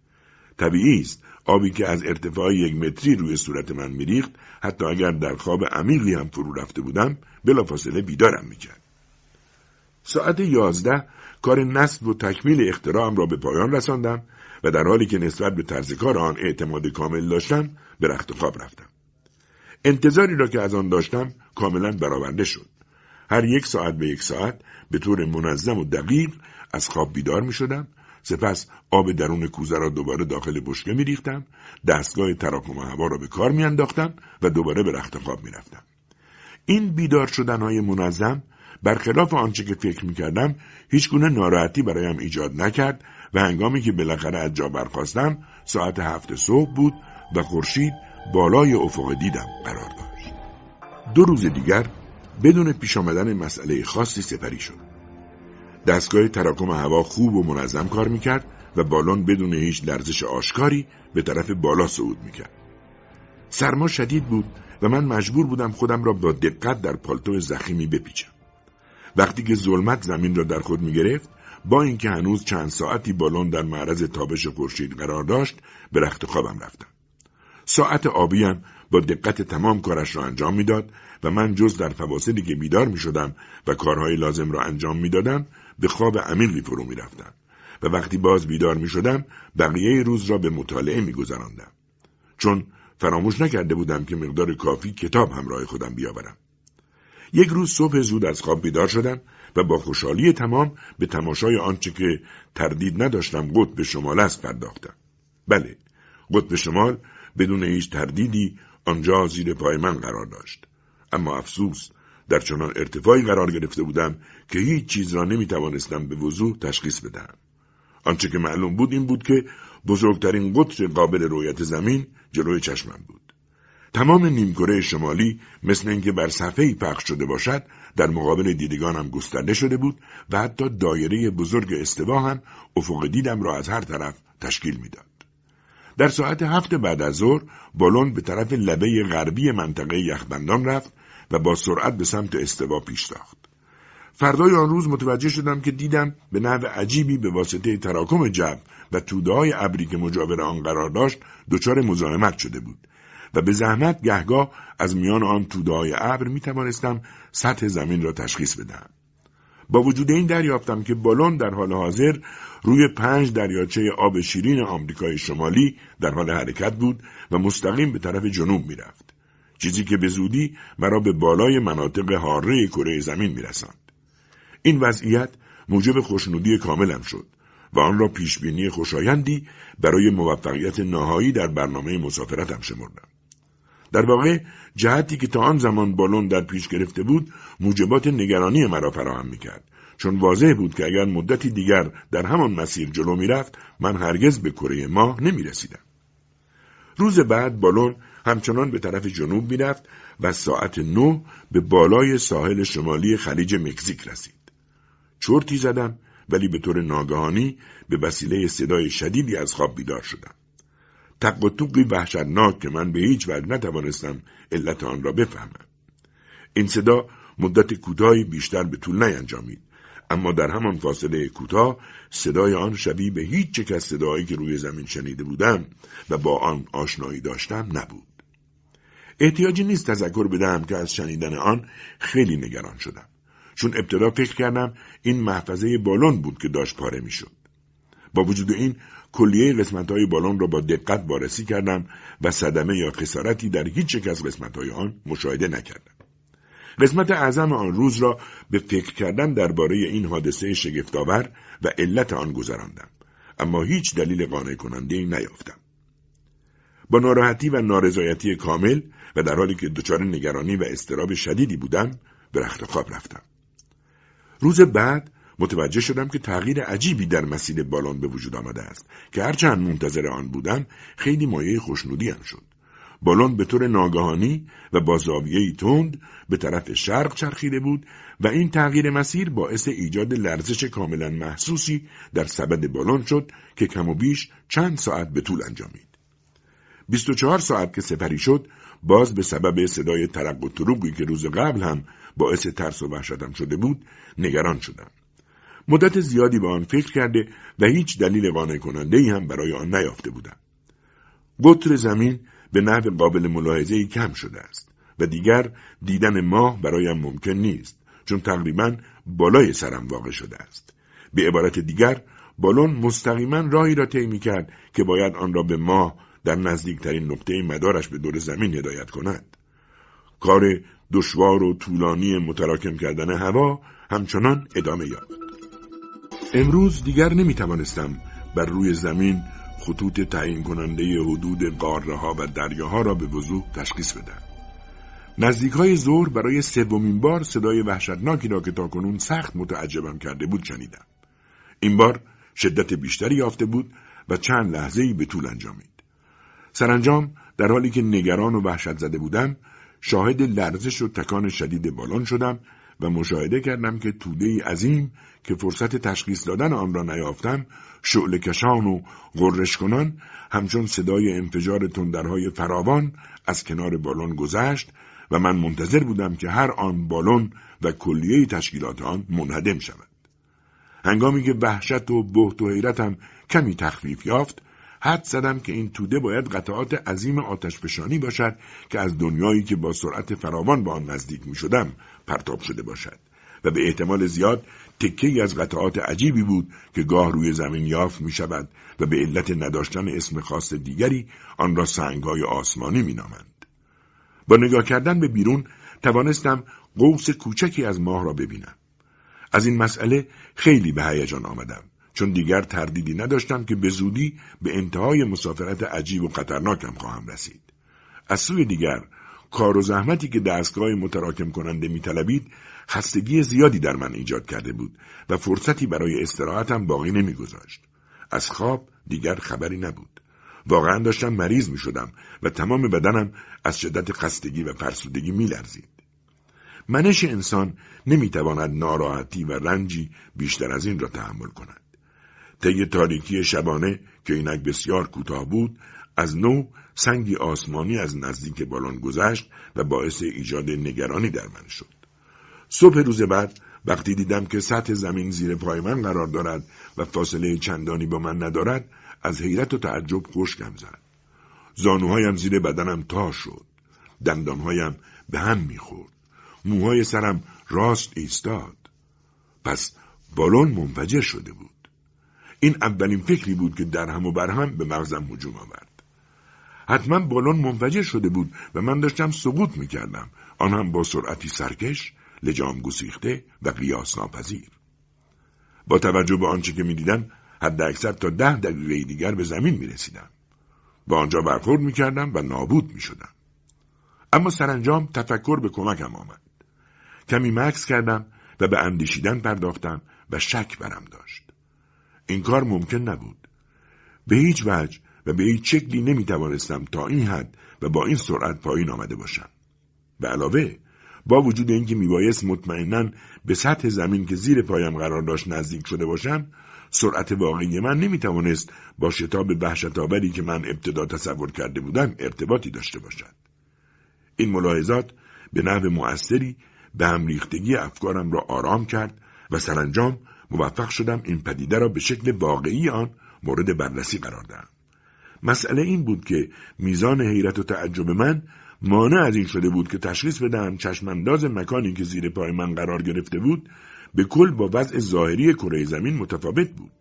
طبیعی است آبی که از ارتفاع یک متری روی صورت من میریخت حتی اگر در خواب عمیقی هم فرو رفته بودم بلافاصله بیدارم می‌کرد ساعت یازده کار نصب و تکمیل اختراعم را به پایان رساندم و در حالی که نسبت به طرز کار آن اعتماد کامل داشتم به رخت خواب رفتم. انتظاری را که از آن داشتم کاملا برآورده شد. هر یک ساعت به یک ساعت به طور منظم و دقیق از خواب بیدار می شدم. سپس آب درون کوزه را دوباره داخل بشکه می ریختم. دستگاه تراکم هوا را به کار می انداختم و دوباره به رخت خواب می رفتم. این بیدار شدنهای منظم برخلاف آنچه که فکر می کردم هیچ گونه ناراحتی برایم ایجاد نکرد و هنگامی که بالاخره از جا برخواستم ساعت هفت صبح بود و خورشید بالای افق دیدم قرار داشت. دو روز دیگر بدون پیش آمدن مسئله خاصی سپری شد. دستگاه تراکم هوا خوب و منظم کار می‌کرد و بالون بدون هیچ لرزش آشکاری به طرف بالا صعود می‌کرد. سرما شدید بود و من مجبور بودم خودم را با دقت در پالتو زخیمی بپیچم. وقتی که ظلمت زمین را در خود می‌گرفت با اینکه هنوز چند ساعتی بالون در معرض تابش خورشید قرار داشت به رخت خوابم رفتم. ساعت آبیم با دقت تمام کارش را انجام می‌داد و من جز در فواصلی که بیدار می شدم و کارهای لازم را انجام می دادم به خواب عمیقی فرو می رفتم و وقتی باز بیدار می شدم بقیه روز را به مطالعه می گذراندم. چون فراموش نکرده بودم که مقدار کافی کتاب همراه خودم بیاورم. یک روز صبح زود از خواب بیدار شدم و با خوشحالی تمام به تماشای آنچه که تردید نداشتم قطب شمال است پرداختم. بله، قطب شمال بدون هیچ تردیدی آنجا زیر پای من قرار داشت. اما افسوس در چنان ارتفاعی قرار گرفته بودم که هیچ چیز را نمی توانستم به وضوح تشخیص بدهم. آنچه که معلوم بود این بود که بزرگترین قطر قابل رویت زمین جلوی چشمم بود. تمام نیمکره شمالی مثل اینکه بر صفحه پخش شده باشد در مقابل دیدگانم گسترده شده بود و حتی دایره بزرگ استوا هم افق دیدم را از هر طرف تشکیل می‌داد. در ساعت هفت بعد از ظهر بالون به طرف لبه غربی منطقه یخبندان رفت و با سرعت به سمت استوا پیش تاخت. فردای آن روز متوجه شدم که دیدم به نحو عجیبی به واسطه تراکم جب و توده های ابری که مجاور آن قرار داشت دچار مزاحمت شده بود و به زحمت گهگاه از میان آن توده های ابر می توانستم سطح زمین را تشخیص بدهم. با وجود این دریافتم که بالون در حال حاضر روی پنج دریاچه آب شیرین آمریکای شمالی در حال حرکت بود و مستقیم به طرف جنوب می‌رفت. چیزی که به زودی مرا به بالای مناطق حاره کره زمین میرساند. این وضعیت موجب خوشنودی کاملم شد و آن را پیشبینی خوشایندی برای موفقیت نهایی در برنامه مسافرتم شمردم. در واقع جهتی که تا آن زمان بالون در پیش گرفته بود موجبات نگرانی مرا فراهم می‌کرد چون واضح بود که اگر مدتی دیگر در همان مسیر جلو می‌رفت من هرگز به کره ماه نمی رسیدم. روز بعد بالون همچنان به طرف جنوب می‌رفت و ساعت نو به بالای ساحل شمالی خلیج مکزیک رسید. چرتی زدم ولی به طور ناگهانی به وسیله صدای شدیدی از خواب بیدار شدم. تق و توقی وحشتناک که من به هیچ وجه نتوانستم علت آن را بفهمم. این صدا مدت کوتاهی بیشتر به طول نینجامید اما در همان فاصله کوتاه صدای آن شبیه به هیچ چک از صدایی که روی زمین شنیده بودم و با آن آشنایی داشتم نبود. احتیاجی نیست تذکر بدهم که از شنیدن آن خیلی نگران شدم. چون ابتدا فکر کردم این محفظه بالون بود که داشت پاره می‌شد. با وجود این کلیه قسمت های بالون را با دقت وارسی کردم و صدمه یا خسارتی در هیچ یک از قسمت های آن مشاهده نکردم. قسمت اعظم آن روز را به فکر کردن درباره این حادثه شگفتآور و علت آن گذراندم اما هیچ دلیل قانع کننده نیافتم با ناراحتی و نارضایتی کامل و در حالی که دچار نگرانی و استراب شدیدی بودم به رخت خواب رفتم روز بعد متوجه شدم که تغییر عجیبی در مسیر بالون به وجود آمده است که هرچند منتظر آن بودم خیلی مایه خوشنودیم شد بالون به طور ناگهانی و با زاویه‌ای تند به طرف شرق چرخیده بود و این تغییر مسیر باعث ایجاد لرزش کاملا محسوسی در سبد بالون شد که کم و بیش چند ساعت به طول انجامید. 24 ساعت که سپری شد باز به سبب صدای ترق و تروقی که روز قبل هم باعث ترس و وحشتم شده بود نگران شدم. مدت زیادی به آن فکر کرده و هیچ دلیل قانع کننده ای هم برای آن نیافته بودم. قطر زمین به نحو قابل ملاحظه کم شده است و دیگر دیدن ماه برایم ممکن نیست چون تقریبا بالای سرم واقع شده است. به عبارت دیگر بالون مستقیما راهی را طی کرد که باید آن را به ماه در نزدیکترین نقطه مدارش به دور زمین هدایت کند. کار دشوار و طولانی متراکم کردن هوا همچنان ادامه یافت. امروز دیگر نمی توانستم بر روی زمین خطوط تعیین کننده حدود قاره ها و دریاها را به وضوح تشخیص بدم. نزدیک های ظهر برای سومین بار صدای وحشتناکی را که تاکنون سخت متعجبم کرده بود شنیدم. این بار شدت بیشتری یافته بود و چند لحظه به طول انجامید. سرانجام در حالی که نگران و وحشت زده بودم شاهد لرزش و تکان شدید بالان شدم و مشاهده کردم که توده عظیم که فرصت تشخیص دادن آن را نیافتم شعله کشان و غرش کنان همچون صدای انفجار تندرهای فراوان از کنار بالون گذشت و من منتظر بودم که هر آن بالون و کلیه تشکیلات آن منهدم شود. هنگامی که وحشت و بهت و حیرتم کمی تخفیف یافت حد زدم که این توده باید قطعات عظیم آتشفشانی باشد که از دنیایی که با سرعت فراوان به آن نزدیک می شدم پرتاب شده باشد و به احتمال زیاد تکه از قطعات عجیبی بود که گاه روی زمین یافت می شود و به علت نداشتن اسم خاص دیگری آن را سنگهای آسمانی می نامند. با نگاه کردن به بیرون توانستم قوس کوچکی از ماه را ببینم. از این مسئله خیلی به هیجان آمدم چون دیگر تردیدی نداشتم که به زودی به انتهای مسافرت عجیب و خطرناکم خواهم رسید. از سوی دیگر کار و زحمتی که دستگاه متراکم کننده میطلبید خستگی زیادی در من ایجاد کرده بود و فرصتی برای استراحتم باقی نمیگذاشت. از خواب دیگر خبری نبود. واقعا داشتم مریض می شدم و تمام بدنم از شدت خستگی و فرسودگی می لرزید. منش انسان نمی‌تواند ناراحتی و رنجی بیشتر از این را تحمل کند. طی تاریکی شبانه که اینک بسیار کوتاه بود از نو سنگی آسمانی از نزدیک بالان گذشت و باعث ایجاد نگرانی در من شد. صبح روز بعد وقتی دیدم که سطح زمین زیر پای من قرار دارد و فاصله چندانی با من ندارد از حیرت و تعجب خشکم زد. زانوهایم زیر بدنم تا شد. دندانهایم به هم می‌خورد. موهای سرم راست ایستاد. پس بالون منفجر شده بود. این اولین فکری بود که در هم و بر هم به مغزم هجوم آورد. حتما بالون منفجر شده بود و من داشتم سقوط می‌کردم آن هم با سرعتی سرکش لجام گسیخته و قیاس ناپذیر با توجه به آنچه که می‌دیدم حد اکثر تا ده دقیقه دیگر به زمین می رسیدم. با آنجا برخورد می کردم و نابود می شدم. اما سرانجام تفکر به کمکم آمد. کمی مکس کردم و به اندیشیدن پرداختم و شک برم داشت. این کار ممکن نبود. به هیچ وجه و به هیچ شکلی نمی توانستم تا این حد و با این سرعت پایین آمده باشم. به علاوه با وجود اینکه میبایست مطمئنا به سطح زمین که زیر پایم قرار داشت نزدیک شده باشم سرعت واقعی من نمی‌توانست با شتاب وحشتآوری که من ابتدا تصور کرده بودم ارتباطی داشته باشد این ملاحظات به نحو مؤثری به هم ریختگی افکارم را آرام کرد و سرانجام موفق شدم این پدیده را به شکل واقعی آن مورد بررسی قرار دهم مسئله این بود که میزان حیرت و تعجب من مانع از این شده بود که تشخیص بدهم چشمانداز مکانی که زیر پای من قرار گرفته بود به کل با وضع ظاهری کره زمین متفاوت بود.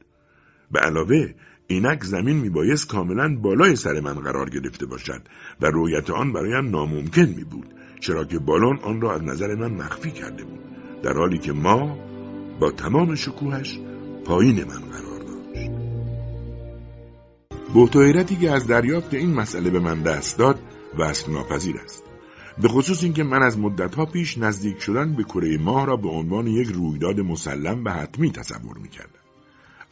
به علاوه اینک زمین میبایست کاملا بالای سر من قرار گرفته باشد و رویت آن برایم ناممکن می بود چرا که بالون آن را از نظر من مخفی کرده بود در حالی که ما با تمام شکوهش پایین من قرار بهت که از دریافت این مسئله به من دست داد وصل ناپذیر است. به خصوص اینکه من از مدتها پیش نزدیک شدن به کره ماه را به عنوان یک رویداد مسلم و حتمی تصور می‌کردم.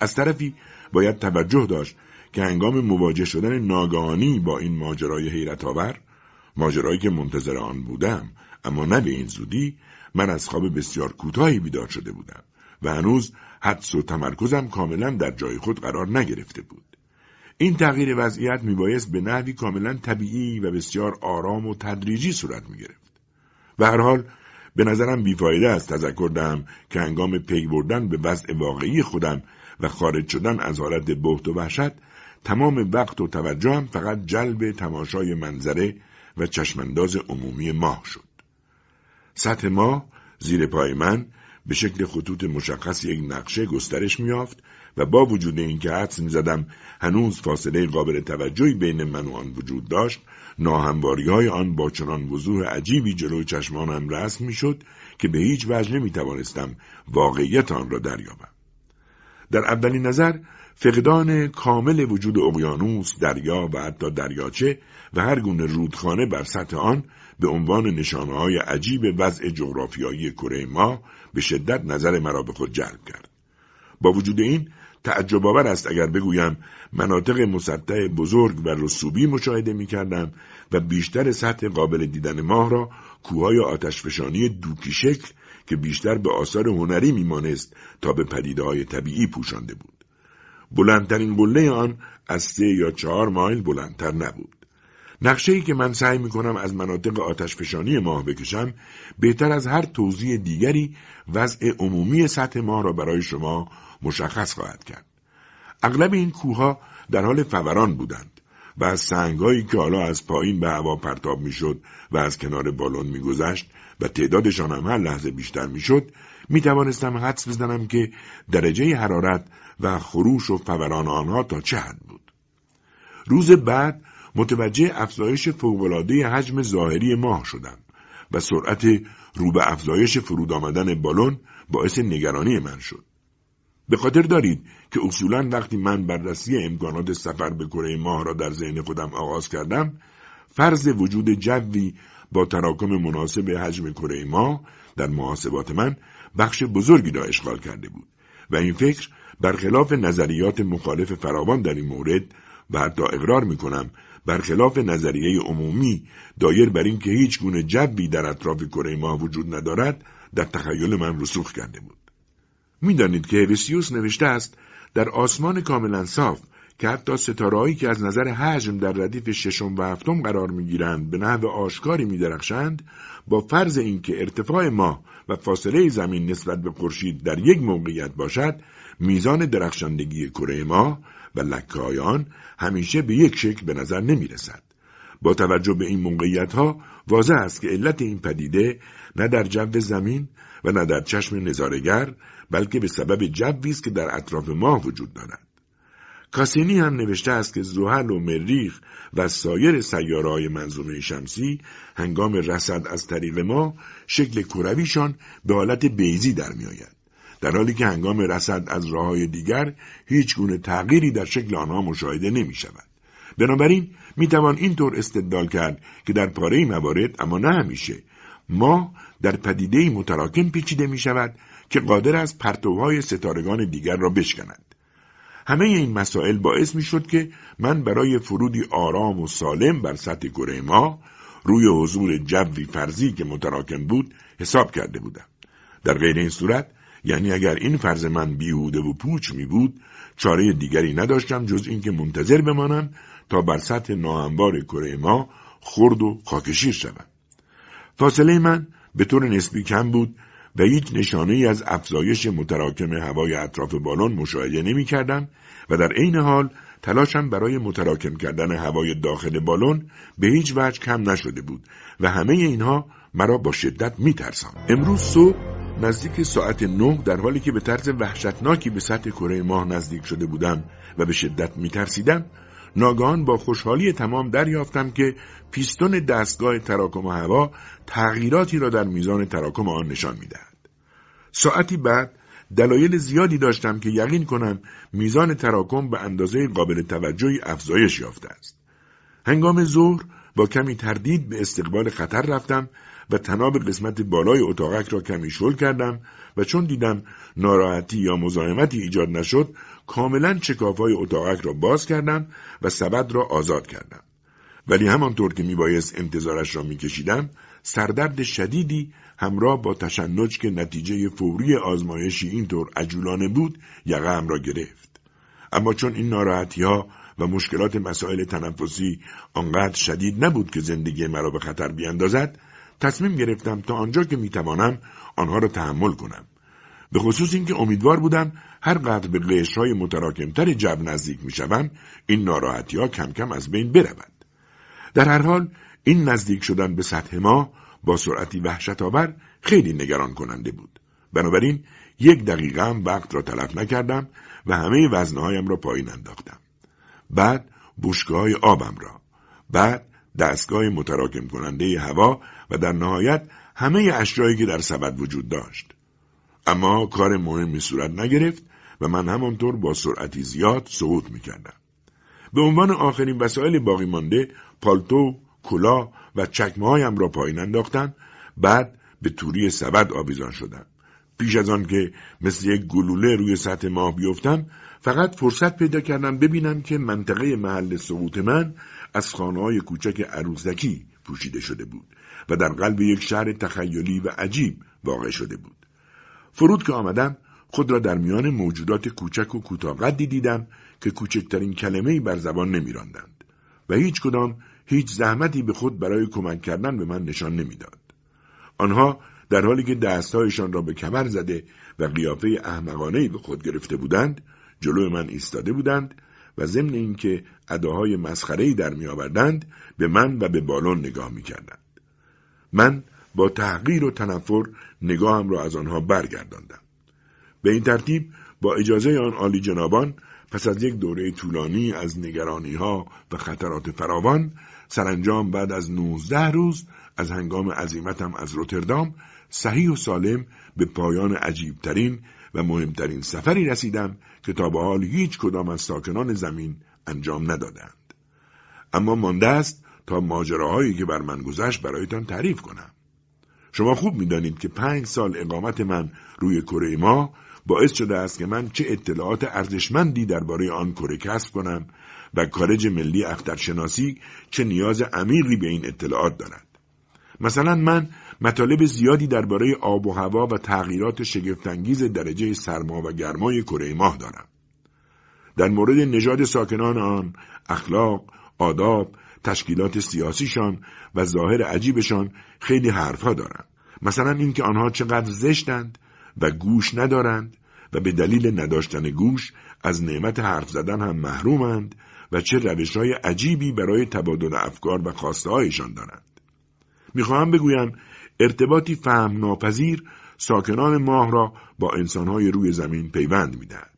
از طرفی باید توجه داشت که هنگام مواجه شدن ناگهانی با این ماجرای حیرت آور ماجرایی که منتظر آن بودم اما نه به این زودی من از خواب بسیار کوتاهی بیدار شده بودم و هنوز حدس و تمرکزم کاملا در جای خود قرار نگرفته بود. این تغییر وضعیت میبایست به نحوی کاملا طبیعی و بسیار آرام و تدریجی صورت می‌گرفت. و هر حال به نظرم بیفایده است تذکر دهم که هنگام پی بردن به وضع واقعی خودم و خارج شدن از حالت بهت و وحشت تمام وقت و توجهم فقط جلب تماشای منظره و چشمانداز عمومی ماه شد. سطح ماه زیر پای من به شکل خطوط مشخص یک نقشه گسترش میافت و با وجود اینکه حدس می‌زدم هنوز فاصله قابل توجهی بین من و آن وجود داشت ناهمواری های آن با چنان وضوح عجیبی جلوی چشمانم رسم می‌شد که به هیچ وجه نمی توانستم واقعیت آن را دریابم در اولین نظر فقدان کامل وجود اقیانوس، دریا و حتی دریاچه و هر گونه رودخانه بر سطح آن به عنوان نشانه های عجیب وضع جغرافیایی کره ما به شدت نظر مرا به خود جلب کرد. با وجود این تعجب آور است اگر بگویم مناطق مسطح بزرگ و رسوبی مشاهده می کردم و بیشتر سطح قابل دیدن ماه را کوههای آتشفشانی دوکی شکل که بیشتر به آثار هنری میمانست تا به پدیده های طبیعی پوشانده بود. بلندترین قله آن از سه یا چهار مایل بلندتر نبود. نقشه ای که من سعی می کنم از مناطق آتشفشانی ماه بکشم بهتر از هر توضیح دیگری وضع عمومی سطح ماه را برای شما مشخص خواهد کرد. اغلب این کوهها در حال فوران بودند و از سنگهایی که حالا از پایین به هوا پرتاب می‌شد و از کنار بالون میگذشت و تعدادشان هم هر لحظه بیشتر می‌شد می توانستم حدس بزنم که درجه حرارت و خروش و فوران آنها تا چه حد بود. روز بعد متوجه افزایش فوقالعاده حجم ظاهری ماه شدم و سرعت رو به افزایش فرود آمدن بالون باعث نگرانی من شد. به خاطر دارید که اصولا وقتی من بررسی امکانات سفر به کره ماه را در ذهن خودم آغاز کردم فرض وجود جوی با تراکم مناسب حجم کره ماه در محاسبات من بخش بزرگی را اشغال کرده بود و این فکر برخلاف نظریات مخالف فراوان در این مورد و حتی اقرار می کنم برخلاف نظریه عمومی دایر بر اینکه هیچ گونه جوی در اطراف کره ماه وجود ندارد در تخیل من رسوخ کرده بود. می‌دانید که هرسیوس نوشته است در آسمان کاملا صاف که حتی ستارهایی که از نظر حجم در ردیف ششم و هفتم قرار می‌گیرند به نحو آشکاری میدرخشند با فرض اینکه ارتفاع ما و فاصله زمین نسبت به خورشید در یک موقعیت باشد میزان درخشندگی کره ما و لکه همیشه به یک شکل به نظر نمی رسد. با توجه به این موقعیت ها واضح است که علت این پدیده نه در جو زمین و نه در چشم نظارگر بلکه به سبب جوی است که در اطراف ماه وجود دارد. کاسینی هم نوشته است که زحل و مریخ و سایر سیاره‌های منظومه شمسی هنگام رسد از طریق ما شکل کرویشان به حالت بیزی در میآید در حالی که هنگام رسد از راه دیگر هیچ گونه تغییری در شکل آنها مشاهده نمی شود. بنابراین می توان اینطور استدلال کرد که در پاره موارد اما نه همیشه ما در پدیده متراکم پیچیده می شود که قادر است پرتوهای ستارگان دیگر را بشکند. همه این مسائل باعث می شد که من برای فرودی آرام و سالم بر سطح کره ما روی حضور جوی فرضی که متراکم بود حساب کرده بودم. در غیر این صورت یعنی اگر این فرض من بیهوده و پوچ می بود چاره دیگری نداشتم جز اینکه منتظر بمانم تا بر سطح ناهموار کره ما خرد و خاکشیر شوم. فاصله من به طور نسبی کم بود و هیچ نشانه ای از افزایش متراکم هوای اطراف بالون مشاهده نمی کردم و در عین حال تلاشم برای متراکم کردن هوای داخل بالون به هیچ وجه کم نشده بود و همه اینها مرا با شدت می ترسم. امروز صبح نزدیک ساعت نه در حالی که به طرز وحشتناکی به سطح کره ماه نزدیک شده بودم و به شدت می ترسیدم ناگهان با خوشحالی تمام دریافتم که پیستون دستگاه تراکم هوا تغییراتی را در میزان تراکم آن نشان می‌دهد. ساعتی بعد دلایل زیادی داشتم که یقین کنم میزان تراکم به اندازه قابل توجهی افزایش یافته است. هنگام ظهر با کمی تردید به استقبال خطر رفتم و تناب قسمت بالای اتاقک را کمی شل کردم و چون دیدم ناراحتی یا مزاحمتی ایجاد نشد کاملا چکافهای اتاقک را باز کردم و سبد را آزاد کردم. ولی همانطور که میبایست انتظارش را میکشیدم سردرد شدیدی همراه با تشنج که نتیجه فوری آزمایشی اینطور عجولانه بود یقه را گرفت. اما چون این ناراحتی ها و مشکلات مسائل تنفسی آنقدر شدید نبود که زندگی مرا به خطر بیاندازد تصمیم گرفتم تا آنجا که می‌توانم آنها را تحمل کنم به خصوص اینکه امیدوار بودم هر قدر به قشرهای متراکمتر جو نزدیک می‌شوم این ناراحتی ها کم کم از بین برود. در هر حال این نزدیک شدن به سطح ما با سرعتی وحشت آور خیلی نگران کننده بود. بنابراین یک دقیقه هم وقت را تلف نکردم و همه وزنهایم را پایین انداختم. بعد بوشگاه آبم را بعد دستگاه متراکم کننده هوا و در نهایت همه اشیایی که در سبد وجود داشت. اما کار مهمی صورت نگرفت و من همانطور با سرعتی زیاد سقوط می‌کردم. به عنوان آخرین وسایل باقی مانده پالتو، کلا و چکمه را پایین انداختم بعد به توری سبد آویزان شدم. پیش از آن که مثل یک گلوله روی سطح ماه بیفتم فقط فرصت پیدا کردم ببینم که منطقه محل سقوط من از خانه های کوچک عروسکی پوشیده شده بود و در قلب یک شهر تخیلی و عجیب واقع شده بود. فرود که آمدم خود را در میان موجودات کوچک و کوتاقدی دیدم که کوچکترین کلمه‌ای بر زبان نمیراندند و هیچ کدام هیچ زحمتی به خود برای کمک کردن به من نشان نمی‌داد. آنها در حالی که دستهایشان را به کمر زده و قیافه احمقانهی به خود گرفته بودند جلو من ایستاده بودند و ضمن اینکه اداهای مسخره‌ای در میآوردند به من و به بالون نگاه می‌کردند من با تحقیر و تنفر نگاهم را از آنها برگرداندم به این ترتیب با اجازه آن عالی جنابان پس از یک دوره طولانی از نگرانی ها و خطرات فراوان سرانجام بعد از نوزده روز از هنگام عظیمتم از روتردام صحیح و سالم به پایان عجیبترین و مهمترین سفری رسیدم که تا به حال هیچ کدام از ساکنان زمین انجام ندادند. اما مانده است تا ماجراهایی که بر من گذشت برایتان تعریف کنم. شما خوب می‌دانید که پنج سال اقامت من روی کره ما باعث شده است که من چه اطلاعات ارزشمندی درباره آن کره کسب کنم و کارج ملی اخترشناسی چه نیاز عمیقی به این اطلاعات دارد. مثلا من مطالب زیادی درباره آب و هوا و تغییرات شگفتانگیز درجه سرما و گرمای کره ماه دارم. در مورد نژاد ساکنان آن اخلاق آداب تشکیلات سیاسیشان و ظاهر عجیبشان خیلی حرفها دارند مثلا اینکه آنها چقدر زشتند و گوش ندارند و به دلیل نداشتن گوش از نعمت حرف زدن هم محرومند و چه روش های عجیبی برای تبادل افکار و خواسته هایشان دارند. می‌خواهم بگویم ارتباطی فهم ناپذیر ساکنان ماه را با انسانهای روی زمین پیوند می‌دهد.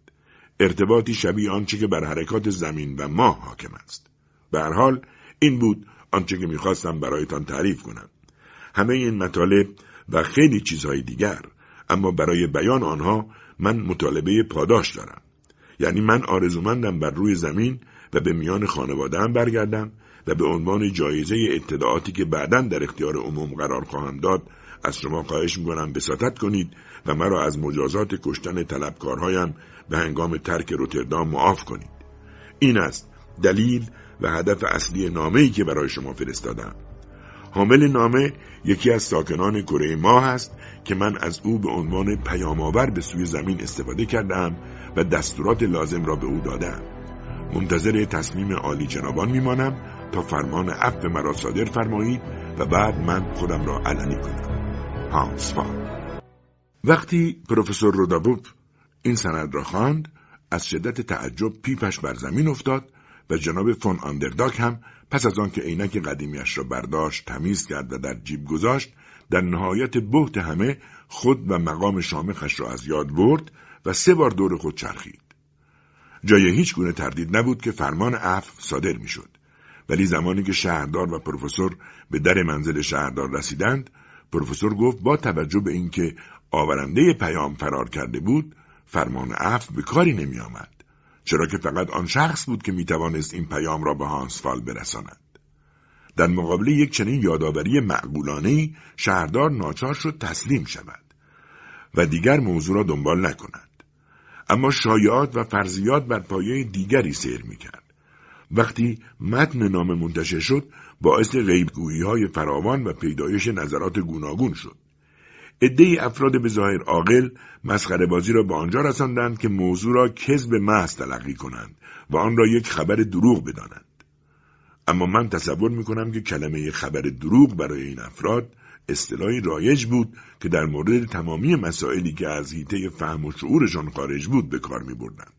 ارتباطی شبیه آنچه که بر حرکات زمین و ماه حاکم است. به هر حال این بود آنچه که می‌خواستم برایتان تعریف کنم. همه این مطالب و خیلی چیزهای دیگر اما برای بیان آنها من مطالبه پاداش دارم. یعنی من آرزومندم بر روی زمین و به میان خانوادهام برگردم و به عنوان جایزه اطلاعاتی که بعدا در اختیار عموم قرار خواهم داد از شما خواهش می‌کنم بساطت کنید و مرا از مجازات کشتن طلبکارهایم به هنگام ترک روتردام معاف کنید این است دلیل و هدف اصلی نامه که برای شما فرستادم. حامل نامه یکی از ساکنان کره ماه است که من از او به عنوان پیامآور به سوی زمین استفاده کردم و دستورات لازم را به او دادم. منتظر تصمیم عالی جنابان میمانم تا فرمان عفو مرا صادر فرمایید و بعد من خودم را علنی کنم. هانس وقتی پروفسور رودابوب این سند را خواند از شدت تعجب پیپش بر زمین افتاد و جناب فون آندرداک هم پس از آنکه عینک قدیمیش را برداشت تمیز کرد و در جیب گذاشت در نهایت بهت همه خود و مقام شامخش را از یاد برد و سه بار دور خود چرخید جای هیچ گونه تردید نبود که فرمان عفو صادر می‌شد ولی زمانی که شهردار و پروفسور به در منزل شهردار رسیدند پروفسور گفت با توجه به اینکه آورنده پیام فرار کرده بود فرمان عفو به کاری نمی آمد. چرا که فقط آن شخص بود که می توانست این پیام را به هانسفال برساند. در مقابل یک چنین یادآوری معقولانه شهردار ناچار شد تسلیم شود و دیگر موضوع را دنبال نکند. اما شایعات و فرضیات بر پایه دیگری سیر می کرد. وقتی متن نامه منتشر شد باعث غیبگویی های فراوان و پیدایش نظرات گوناگون شد. عده افراد به ظاهر عاقل مسخره بازی را به آنجا رساندند که موضوع را کذب محض تلقی کنند و آن را یک خبر دروغ بدانند. اما من تصور می کنم که کلمه خبر دروغ برای این افراد اصطلاحی رایج بود که در مورد تمامی مسائلی که از حیطه فهم و شعورشان خارج بود به کار می بردند.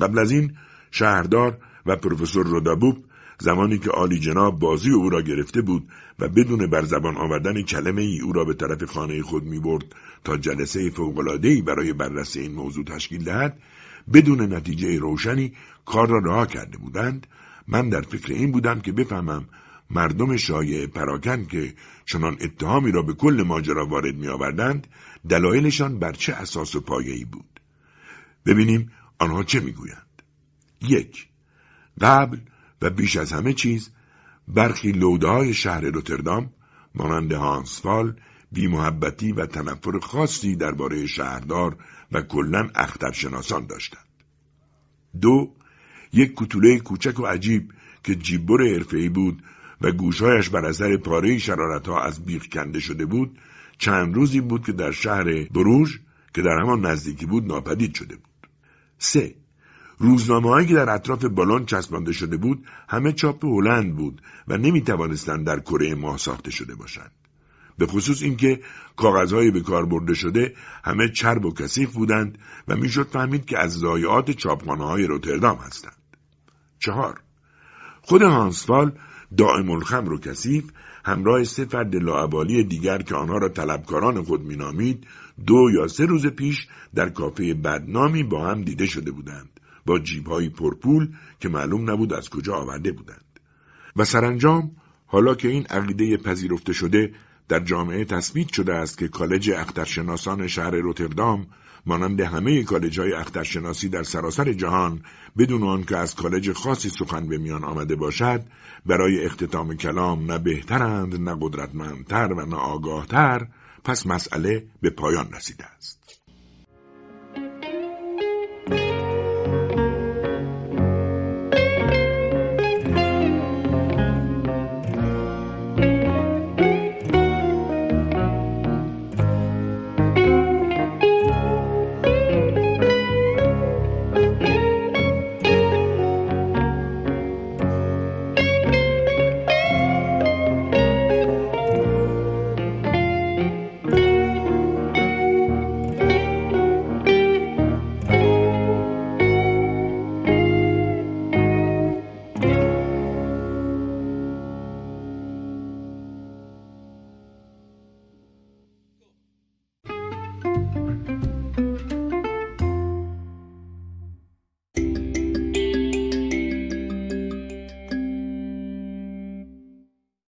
قبل از این شهردار و پروفسور رودابوب زمانی که عالی جناب بازی او را گرفته بود و بدون بر زبان آوردن کلمه ای او را به طرف خانه خود می برد تا جلسه ای برای بررسی این موضوع تشکیل دهد بدون نتیجه روشنی کار را رها کرده بودند. من در فکر این بودم که بفهمم مردم شایع پراکن که چنان اتهامی را به کل ماجرا وارد می آوردند دلایلشان بر چه اساس و پایه‌ای بود؟ ببینیم آنها چه می‌گویند. یک قبل و بیش از همه چیز برخی لودهای شهر روتردام مانند هانسفال بیمحبتی و تنفر خاصی درباره شهردار و کلا اخترشناسان داشتند. دو یک کتوله کوچک و عجیب که جیببر حرفه‌ای بود و گوشهایش بر اثر پاره شرارت ها از بیخ کنده شده بود چند روزی بود که در شهر بروژ که در همان نزدیکی بود ناپدید شده بود. سه روزنامه که در اطراف بالون چسبانده شده بود همه چاپ هلند بود و نمی توانستند در کره ماه ساخته شده باشند. به خصوص اینکه کاغذهای به کار برده شده همه چرب و کثیف بودند و می‌شد فهمید که از ضایعات چاپخانه های روتردام هستند. چهار خود هانسفال دائم الخمر و کثیف همراه سه فرد لاعبالی دیگر که آنها را طلبکاران خود مینامید دو یا سه روز پیش در کافه بدنامی با هم دیده شده بودند با جیبهایی پرپول که معلوم نبود از کجا آورده بودند. و سرانجام حالا که این عقیده پذیرفته شده در جامعه تثبیت شده است که کالج اخترشناسان شهر روتردام مانند همه کالج های اخترشناسی در سراسر جهان بدون آنکه از کالج خاصی سخن به میان آمده باشد برای اختتام کلام نه بهترند نه قدرتمندتر و نه آگاهتر پس مسئله به پایان رسیده است.